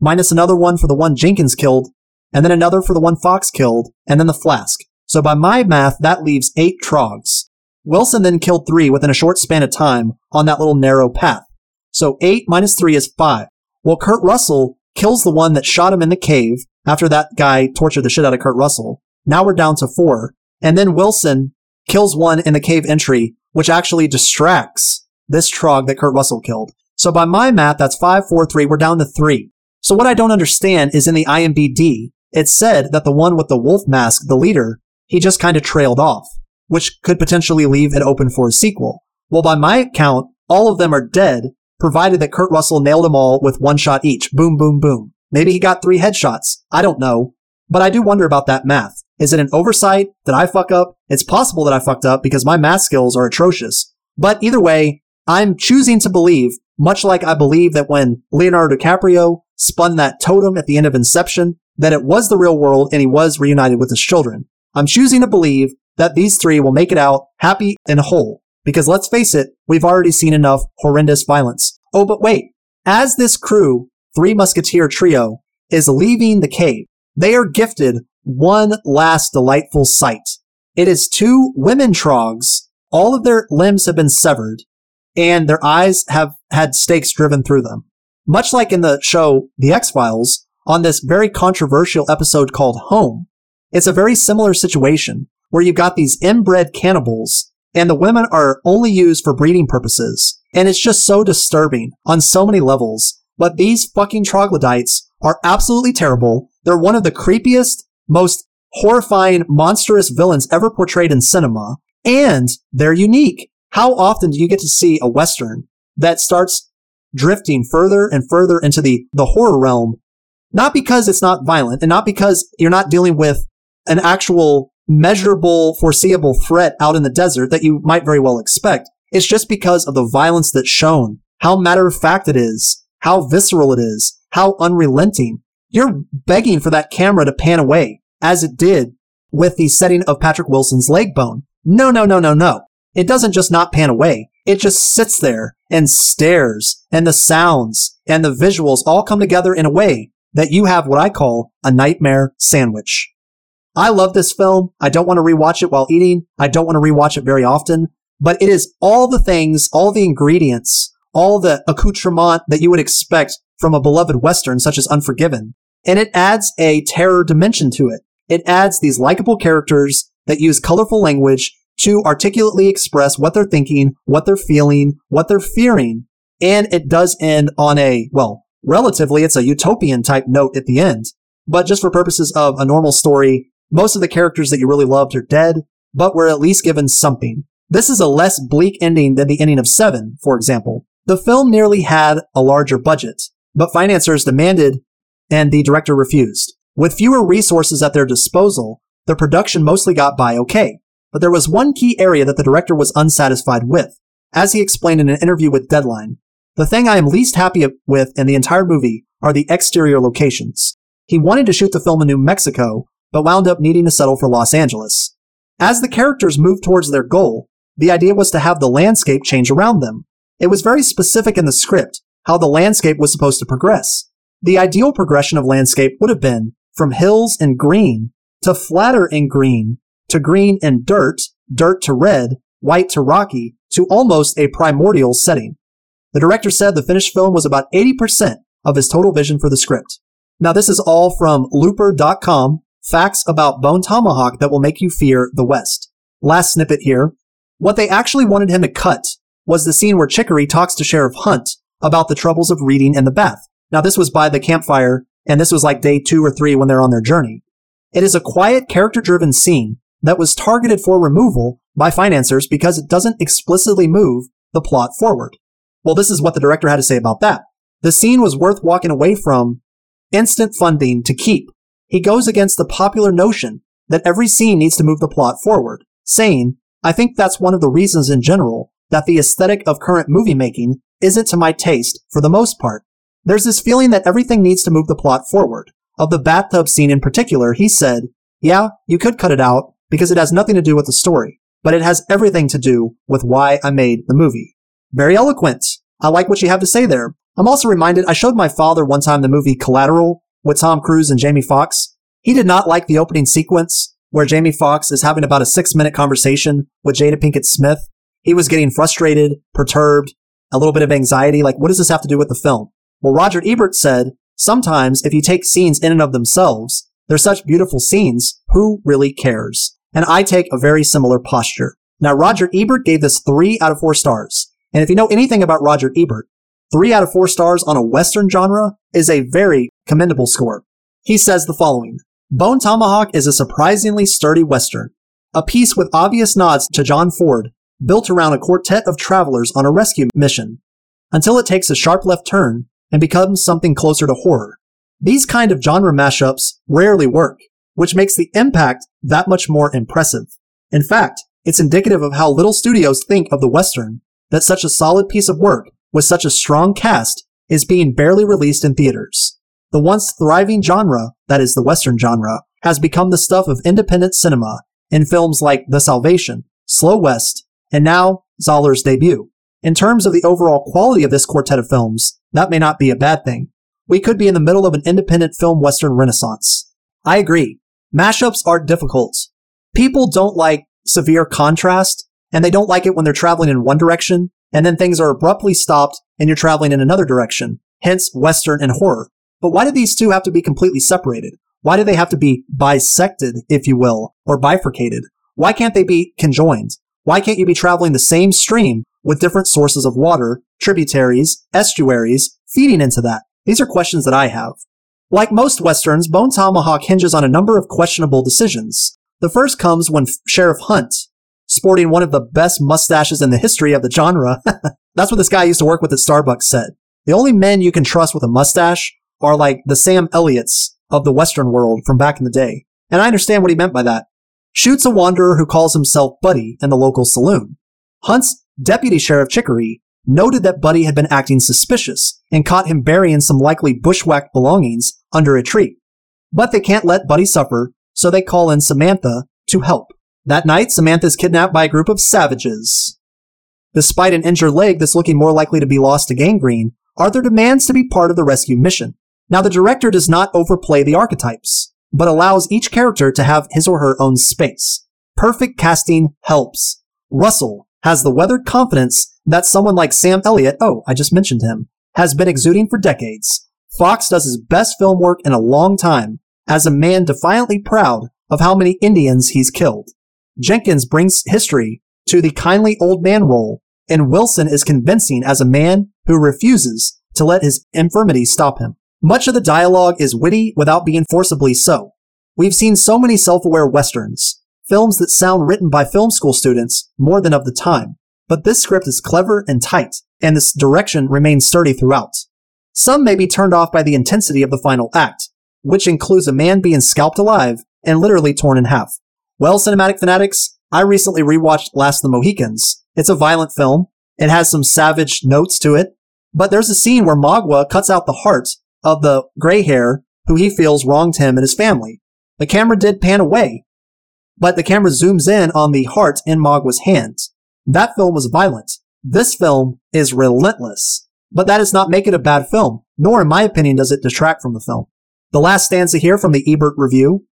minus another one for the one Jenkins killed, and then another for the one Fox killed, and then the flask. So by my math, that leaves eight trogs. Wilson then killed three within a short span of time on that little narrow path. So eight minus three is five. Well, Kurt Russell kills the one that shot him in the cave after that guy tortured the shit out of Kurt Russell. Now we're down to four. And then Wilson kills one in the cave entry, which actually distracts this trog that Kurt Russell killed. So by my math, that's five, four, three. We're down to three. So what I don't understand is in the IMBD, it said that the one with the wolf mask, the leader, he just kind of trailed off. which could potentially leave it open for a sequel. Well, by my count, all of them are dead, provided that Kurt Russell nailed them all with one shot each. Boom, boom, boom. Maybe he got three headshots. I don't know. But I do wonder about that math. Is it an oversight? Did I fuck up? It's possible that I fucked up because my math skills are atrocious. But either way, I'm choosing to believe, much like I believe that when Leonardo DiCaprio spun that totem at the end of Inception, that it was the real world and he was reunited with his children. I'm choosing to believe that these three will make it out happy and whole. Because let's face it, we've already seen enough horrendous violence. Oh, but wait. As this crew, Three Musketeer trio, is leaving the cave, they are gifted one last delightful sight. It is two women trogs. All of their limbs have been severed and their eyes have had stakes driven through them. Much like in the show The X-Files, on this very controversial episode called Home, it's a very similar situation where you've got these inbred cannibals and the women are only used for breeding purposes. And it's just so disturbing on so many levels. But these fucking troglodytes are absolutely terrible. They're one of the creepiest, most horrifying, monstrous villains ever portrayed in cinema. And they're unique. How often do you get to see a Western that starts drifting further and further into the, the horror realm? Not because it's not violent and not because you're not dealing with an actual measurable, foreseeable threat out in the desert that you might very well expect. It's just because of the violence that's shown, how matter of fact it is, how visceral it is, how unrelenting. You're begging for that camera to pan away, as it did with the setting of Patrick Wilson's leg bone. No, no, no, no, no. It doesn't just not pan away. It just sits there and stares, and the sounds and the visuals all come together in a way that you have what I call a nightmare sandwich. I love this film. I don't want to rewatch it while eating. I don't want to rewatch it very often, but it is all the things, all the ingredients, all the accoutrement that you would expect from a beloved Western such as Unforgiven. And it adds a terror dimension to it. It adds these likable characters that use colorful language to articulately express what they're thinking, what they're feeling, what they're fearing. And it does end on a, well, relatively, it's a utopian type note at the end. But just for purposes of a normal story, most of the characters that you really loved are dead, but were at least given something. This is a less bleak ending than the ending of Seven, for example. The film nearly had a larger budget, but financiers demanded and the director refused. With fewer resources at their disposal, the production mostly got by okay. But there was one key area that the director was unsatisfied with. As he explained in an interview with Deadline, the thing I am least happy with in the entire movie are the exterior locations. He wanted to shoot the film in New Mexico, but wound up needing to settle for Los Angeles. As the characters moved towards their goal, the idea was to have the landscape change around them. It was very specific in the script how the landscape was supposed to progress. The ideal progression of landscape would have been from hills and green to flatter and green to green and dirt, dirt to red, white to rocky to almost a primordial setting. The director said the finished film was about 80% of his total vision for the script. Now this is all from looper.com Facts about Bone Tomahawk that will make you fear the West. Last snippet here. What they actually wanted him to cut was the scene where Chicory talks to Sheriff Hunt about the troubles of reading in the bath. Now, this was by the campfire, and this was like day two or three when they're on their journey. It is a quiet, character driven scene that was targeted for removal by financiers because it doesn't explicitly move the plot forward. Well, this is what the director had to say about that. The scene was worth walking away from instant funding to keep he goes against the popular notion that every scene needs to move the plot forward, saying, I think that's one of the reasons in general that the aesthetic of current movie making isn't to my taste for the most part. There's this feeling that everything needs to move the plot forward. Of the bathtub scene in particular, he said, Yeah, you could cut it out because it has nothing to do with the story, but it has everything to do with why I made the movie. Very eloquent. I like what you have to say there. I'm also reminded I showed my father one time the movie Collateral with Tom Cruise and Jamie Foxx. He did not like the opening sequence where Jamie Foxx is having about a six minute conversation with Jada Pinkett Smith. He was getting frustrated, perturbed, a little bit of anxiety. Like, what does this have to do with the film? Well, Roger Ebert said, sometimes if you take scenes in and of themselves, they're such beautiful scenes, who really cares? And I take a very similar posture. Now, Roger Ebert gave this three out of four stars. And if you know anything about Roger Ebert, three out of four stars on a Western genre is a very commendable score. He says the following Bone Tomahawk is a surprisingly sturdy Western. a piece with obvious nods to John Ford, built around a quartet of travelers on a rescue mission, until it takes a sharp left turn and becomes something closer to horror. These kind of genre mashups rarely work, which makes the impact that much more impressive. In fact, it's indicative of how little studios think of the Western that such a solid piece of work with such a strong cast is being barely released in theaters. The once thriving genre, that is the Western genre, has become the stuff of independent cinema in films like The Salvation, Slow West, and now Zahler's debut. In terms of the overall quality of this quartet of films, that may not be a bad thing. We could be in the middle of an independent film Western renaissance. I agree. Mashups are difficult. People don't like severe contrast, and they don't like it when they're traveling in one direction, and then things are abruptly stopped and you're traveling in another direction. Hence, Western and horror. But why do these two have to be completely separated? Why do they have to be bisected, if you will, or bifurcated? Why can't they be conjoined? Why can't you be traveling the same stream with different sources of water, tributaries, estuaries, feeding into that? These are questions that I have. Like most westerns, Bone Tomahawk hinges on a number of questionable decisions. The first comes when Sheriff Hunt, sporting one of the best mustaches in the history of the genre, that's what this guy used to work with at Starbucks said. The only men you can trust with a mustache are like the Sam Elliots of the Western world from back in the day. And I understand what he meant by that. Shoots a wanderer who calls himself Buddy in the local saloon. Hunt's deputy sheriff Chicory noted that Buddy had been acting suspicious and caught him burying some likely bushwhacked belongings under a tree. But they can't let Buddy suffer, so they call in Samantha to help. That night, Samantha is kidnapped by a group of savages. Despite an injured leg that's looking more likely to be lost to gangrene, Arthur demands to be part of the rescue mission. Now, the director does not overplay the archetypes, but allows each character to have his or her own space. Perfect casting helps. Russell has the weathered confidence that someone like Sam Elliott, oh, I just mentioned him, has been exuding for decades. Fox does his best film work in a long time as a man defiantly proud of how many Indians he's killed. Jenkins brings history to the kindly old man role, and Wilson is convincing as a man who refuses to let his infirmity stop him. Much of the dialogue is witty without being forcibly so. We've seen so many self-aware westerns, films that sound written by film school students more than of the time. But this script is clever and tight, and this direction remains sturdy throughout. Some may be turned off by the intensity of the final act, which includes a man being scalped alive and literally torn in half. Well, cinematic fanatics, I recently rewatched Last of the Mohicans. It's a violent film. It has some savage notes to it, but there's a scene where Magua cuts out the heart of the gray hair who he feels wronged him and his family. The camera did pan away, but the camera zooms in on the heart in Magua's hands. That film was violent. This film is relentless. But that does not make it a bad film, nor in my opinion does it detract from the film. The last stanza here from the Ebert review.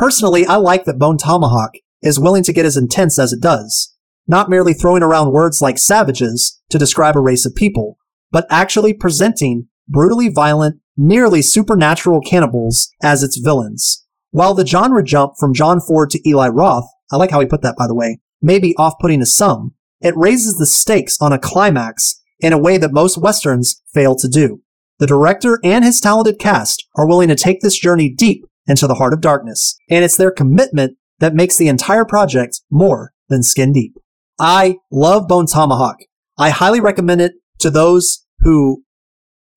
Personally, I like that Bone Tomahawk is willing to get as intense as it does, not merely throwing around words like savages to describe a race of people, but actually presenting brutally violent, nearly supernatural cannibals as its villains. While the genre jump from John Ford to Eli Roth, I like how he put that by the way, may be off-putting to some, it raises the stakes on a climax in a way that most westerns fail to do. The director and his talented cast are willing to take this journey deep into the heart of darkness, and it's their commitment that makes the entire project more than skin deep. I love Bone Tomahawk. I highly recommend it to those who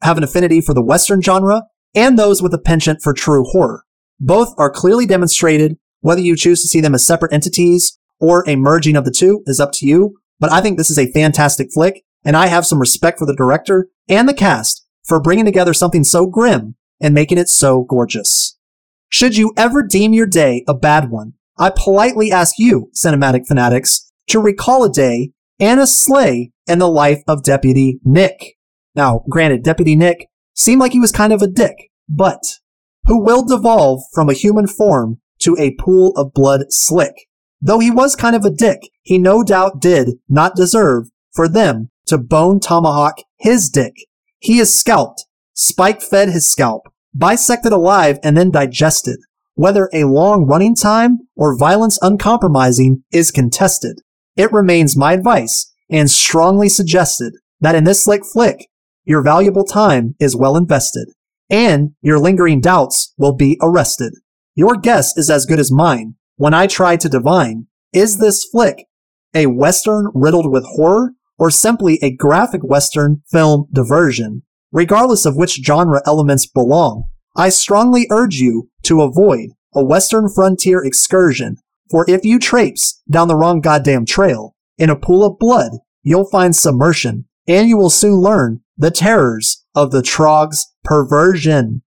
have an affinity for the Western genre and those with a penchant for true horror. Both are clearly demonstrated. Whether you choose to see them as separate entities or a merging of the two is up to you. But I think this is a fantastic flick, and I have some respect for the director and the cast for bringing together something so grim and making it so gorgeous. Should you ever deem your day a bad one, I politely ask you, cinematic fanatics, to recall a day and a slay in the life of Deputy Nick. Now, granted, Deputy Nick seemed like he was kind of a dick, but who will devolve from a human form to a pool of blood slick. Though he was kind of a dick, he no doubt did not deserve for them to bone tomahawk his dick. He is scalped, spike fed his scalp, bisected alive, and then digested. Whether a long running time or violence uncompromising is contested. It remains my advice and strongly suggested that in this slick flick, your valuable time is well invested, and your lingering doubts will be arrested. Your guess is as good as mine when I try to divine Is this flick a Western riddled with horror or simply a graphic Western film diversion? Regardless of which genre elements belong, I strongly urge you to avoid a Western frontier excursion, for if you traipse down the wrong goddamn trail in a pool of blood, you'll find submersion, and you will soon learn the terrors of the Trog's perversion.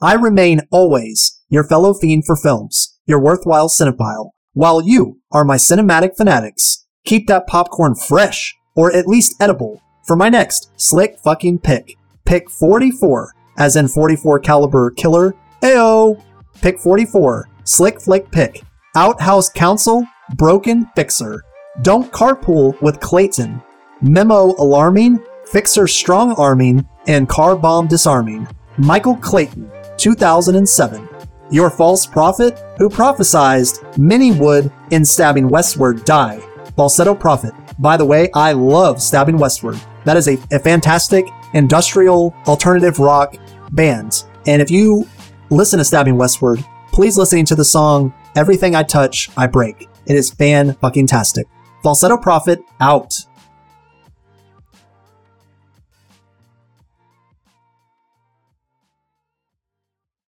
I remain always your fellow fiend for films, your worthwhile cinephile, while you are my cinematic fanatics. Keep that popcorn fresh, or at least edible, for my next slick fucking pick. Pick 44, as in 44 caliber killer. Ayo! Pick 44, slick flick pick. Outhouse Council, broken fixer. Don't carpool with Clayton. Memo alarming, fixer strong arming, and car bomb disarming. Michael Clayton, 2007. Your false prophet who prophesized many would, in stabbing westward, die. Falsetto Prophet. By the way, I love Stabbing Westward. That is a, a fantastic industrial alternative rock band. And if you listen to Stabbing Westward, please listen to the song Everything I Touch, I Break. It is fan fucking tastic. Falsetto Prophet out.